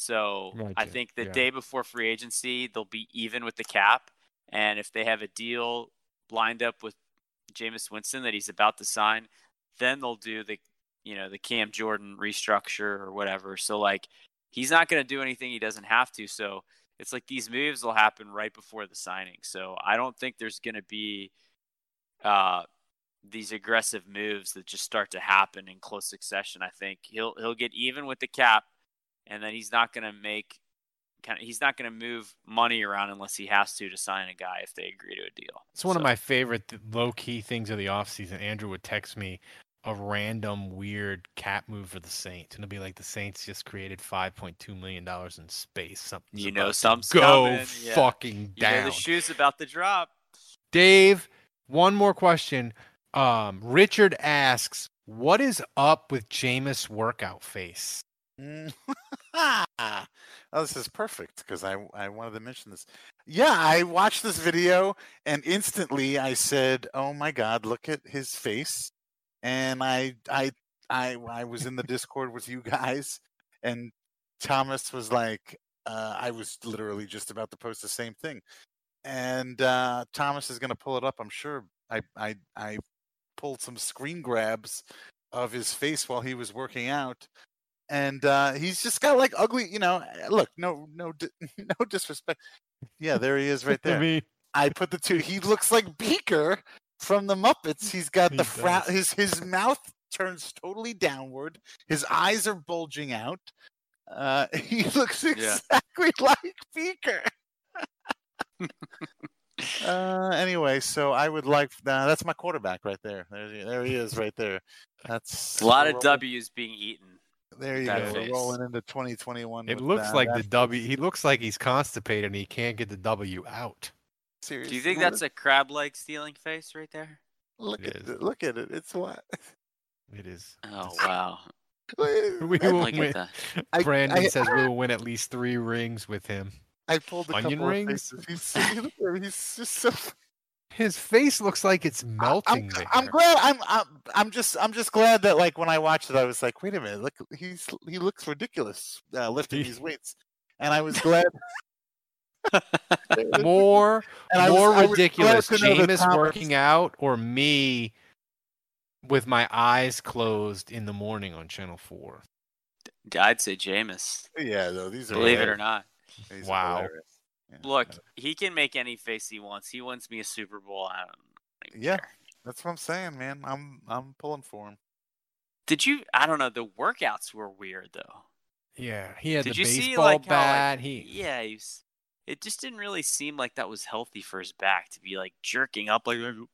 So I think the yeah. day before free agency, they'll be even with the cap, and if they have a deal lined up with Jameis Winston that he's about to sign, then they'll do the, you know, the Cam Jordan restructure or whatever. So like, he's not going to do anything he doesn't have to. So it's like these moves will happen right before the signing. So I don't think there's going to be uh, these aggressive moves that just start to happen in close succession. I think he'll he'll get even with the cap, and then he's not going to make kind of he's not going to move money around unless he has to to sign a guy if they agree to a deal. It's one of my favorite low key things of the offseason. Andrew would text me a random weird cap move for the Saints, and it'll be like the Saints just created five point two million dollars in space. Something You know, some go coming, yeah. fucking You know down. the shoe's about to drop. Dave, one more question. Um, Richard asks, "What is up with Jameis workout face?" Mm. oh, this is perfect because I I wanted to mention this. Yeah, I watched this video and instantly I said, "Oh my God, look at his face!" And I I I I was in the Discord with you guys, and Thomas was like, uh, I was literally just about to post the same thing, and uh, Thomas is going to pull it up. I'm sure. I I I pulled some screen grabs of his face while he was working out and uh, he's just got like ugly, you know. eh, Look, no, no, no disrespect. Yeah, there he is, right there. I put the two. He looks like Beaker from the Muppets. He's got He the frown. His his mouth turns totally downward. His eyes are bulging out. Uh, he looks exactly like Beaker. uh, anyway, so I would like uh, that's my quarterback right there. There, he- there he is, right there. That's A lot of W's being eaten. There you that go. face. We're rolling into 2021. it looks that. like the W. He looks like he's constipated and he can't get the W out. serious. Do you think that's a crab leg stealing face right there? look It at it, look at it? It's what It is. Oh wow! We I, will win. that. I- Brandon I- says we will win at least three rings with him. I pulled a Onion couple rings? of faces. He's, he- look at him, he's just so. His face looks like it's melting I'm, there. I'm glad. I'm, I'm. I'm just. I'm just glad that like when I watched it, I was like, wait a minute. Look, he's he looks ridiculous uh, lifting these weights. and I was glad. more And more I was ridiculous, glad to know that Jameis working out or me with my eyes closed in the morning on Channel Four. I'd say Jameis. Yeah, though these are Believe it or not. These are Wow. Hilarious. Look, he can make any face he wants. He wins me a Super Bowl. I don't even Yeah, care. that's what I'm saying, man. I'm I'm pulling for him. Did you? I don't know. The workouts were weird though. Yeah, he had Did the you baseball see like bat. how like, he yeah, he was, it just didn't really seem like that was healthy for his back to be like jerking up like you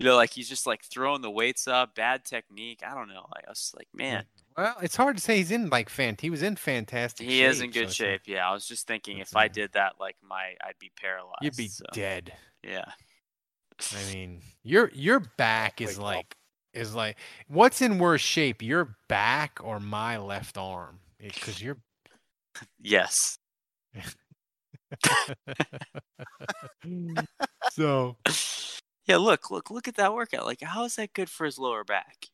know like he's just like throwing the weights up, bad technique. I don't know. Like I was like, man, well, it's hard to say he's in like fan. He was in fantastic. he shape, is in good so shape. Yeah, I was just thinking if I did that, like my I'd be paralyzed. You'd be so, dead. Yeah. I mean, your your back is like is like what's in worse shape, your back or my left arm? Eh, because you're Yes. so Yeah, look, look, look at that workout. Like, how is that good for his lower back?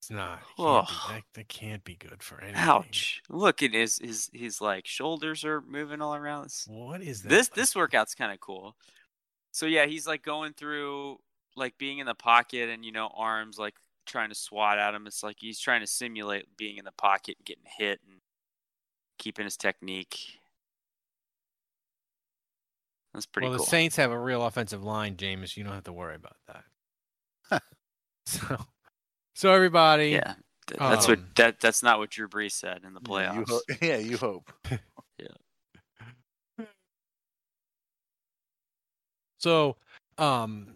It's not. It Oh, be, that, that can't be good for anything. ouch! Look at his his his like shoulders are moving all around. It's- What is that? This this workout's kind of cool. So yeah, he's like going through like being in the pocket and you know arms like trying to swat at him. It's like he's trying to simulate being in the pocket and getting hit and keeping his technique. That's pretty well, cool. the Saints have a real offensive line, Jameis. You don't have to worry about that. so, so everybody, yeah, th- that's what um, that that's not what Drew Brees said in the Yeah, you playoffs. ho- yeah, you hope. yeah. So, um,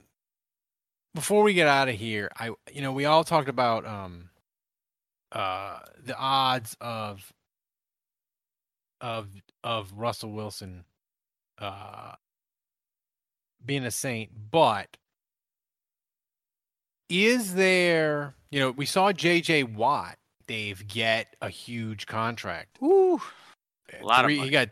before we get out of here, I you know we all talked about um, uh, the odds of of of Russell Wilson uh being a Saint, but is there you know we saw J.J. Watt, Dave, get a huge contract. Ooh, a lot of money. He got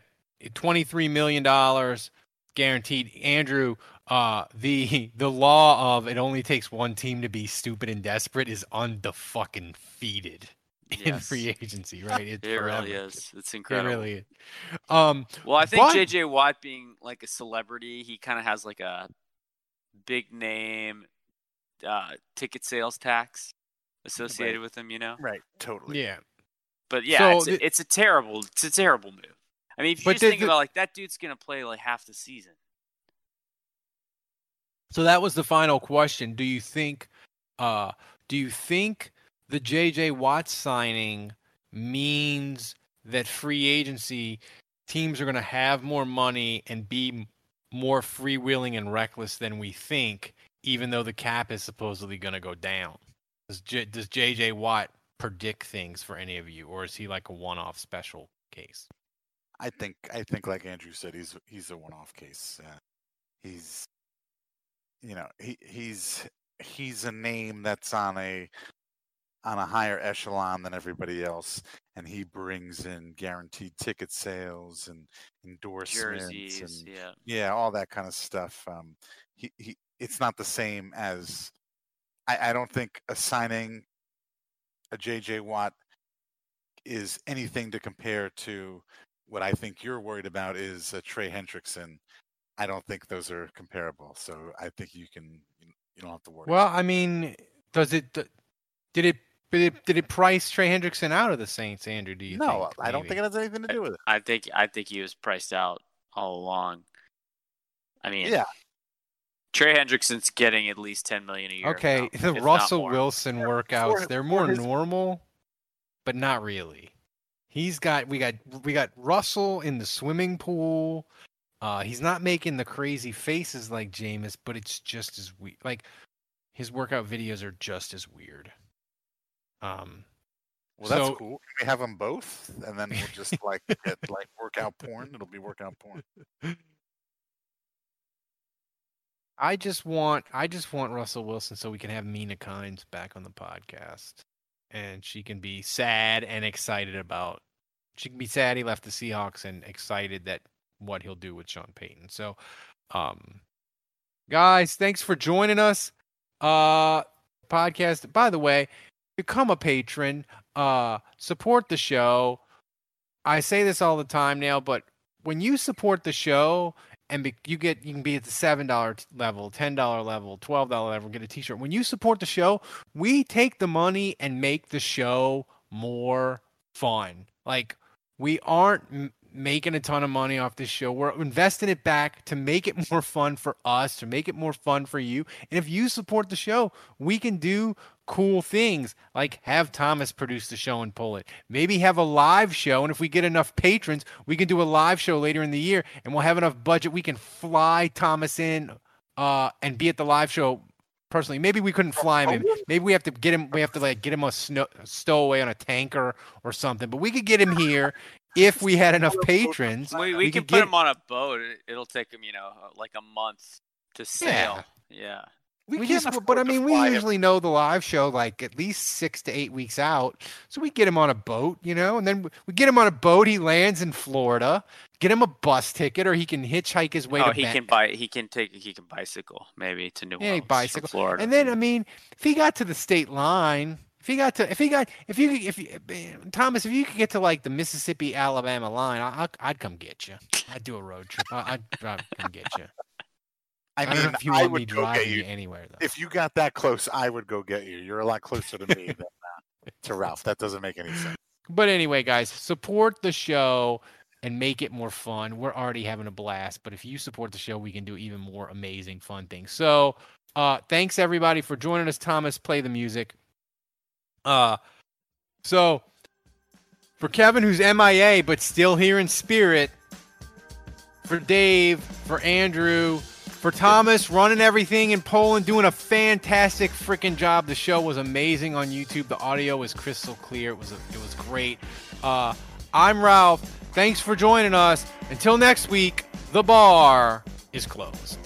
twenty three million dollars guaranteed. Andrew, uh, the the law of it only takes one team to be stupid and desperate is unfucking defeated in free agency, right? It's It forever. really is. It's It incredible. really is. Um, Well, I think but- JJ Watt being like a celebrity, he kind of has like a big name uh, ticket sales tax associated Right. with them. you know. Right, totally. Yeah. But yeah, So it's, the- a, it's a terrible, it's a terrible move. I mean, if you But just the- think the- about like that dude's gonna play like half the season. So that was the final question. Do you think uh do you think the JJ Watt signing means that free agency teams are going to have more money and be m- more freewheeling and reckless than we think even though the cap is supposedly going to go down? Does, J- does JJ Watt predict things for any of you or is he like a one-off special case? I think I think like Andrew said, he's he's a one-off case. Uh, he's you know he he's he's a name that's on a on a higher echelon than everybody else, and he brings in guaranteed ticket sales and endorsements Jerseys, and yeah. yeah, all that kind of stuff. Um, he he it's not the same as I, I don't think assigning a JJ Watt is anything to compare to what I think you're worried about is a Trey Hendrickson. I don't think those are comparable. So I think you can you you don't have to worry. Well, I mean, does it did it did it, did it price Trey Hendrickson out of the Saints, Andrew? Do you no, think? I don't think it has anything to do with it. I think I think he was priced out all along. I mean, Yeah. Trey Hendrickson's getting at least ten million a year. Okay, now, the Russell. Wilson workouts, for- they're more his- normal, but not really. He's got we got we got Russell in the swimming pool. Uh he's not making the crazy faces like Jameis, but it's just as weird. Like his workout videos are just as weird. Um Well, that's so- cool. Can we have them both, and then we'll just like get like workout porn. It'll be workout porn. I just want I just want Russell Wilson so we can have Mina Kimes back on the podcast. And she can be sad and excited about she can be sad he left the Seahawks and excited that what he'll do with Sean Payton. So um guys, thanks for joining us. Uh podcast. By the way, become a patron, uh support the show. I say this all the time now, but when you support the show and be, you get you can be at the seven dollar level, ten dollar level, twelve dollar level, get a T-shirt. When you support the show, we take the money and make the show more fun. Like we aren't m- making a ton of money off this show. We're investing it back to make it more fun for us, to make it more fun for you. And if you support the show, we can do cool things like have Thomas produce the show and pull it. Maybe have a live show. And if we get enough patrons, we can do a live show later in the year and we'll have enough budget. We can fly Thomas in uh, and be at the live show personally. Maybe we couldn't fly him. In. Maybe we have to get him. We have to like get him a snow, stowaway on a tanker or something. But we could get him here if we had enough patrons. We, we, we can put get... him on a boat. It'll take him, you know, like a month to sail. Yeah. yeah. We, we just, but I mean, we usually him. know the live show like at least six to eight weeks out. So we get him on a boat, you know, and then we get him on a boat. He lands in Florida. Get him a bus ticket, or he can hitchhike his way. Oh, to he can buy. He can take. He can bicycle maybe to New Orleans. Yeah, bicycle. Florida. And then I mean, if he got to the state line, if he got to, if he got, if you, if you, eh, Thomas, if you could get to like the Mississippi Alabama line, I, would come get you. I'd do a road trip. I, would come get you. I, I mean, if you I would go get you anywhere. Though. If you got that close, I would go get you. You're a lot closer to me than uh, to Ralph. That doesn't make any sense. But anyway, guys, support the show and make it more fun. We're already having a blast, but if you support the show, we can do even more amazing, fun things. So, uh, thanks everybody for joining us. Thomas, play the music. Uh, so for Kevin, who's MIA but still here in spirit, for Dave, for Andrew, for Thomas running everything in Poland, doing a fantastic freaking job. The show was amazing on YouTube. The audio was crystal clear. It was a, it was great. Uh, I'm Ralph. Thanks for joining us. Until next week, the bar is closed.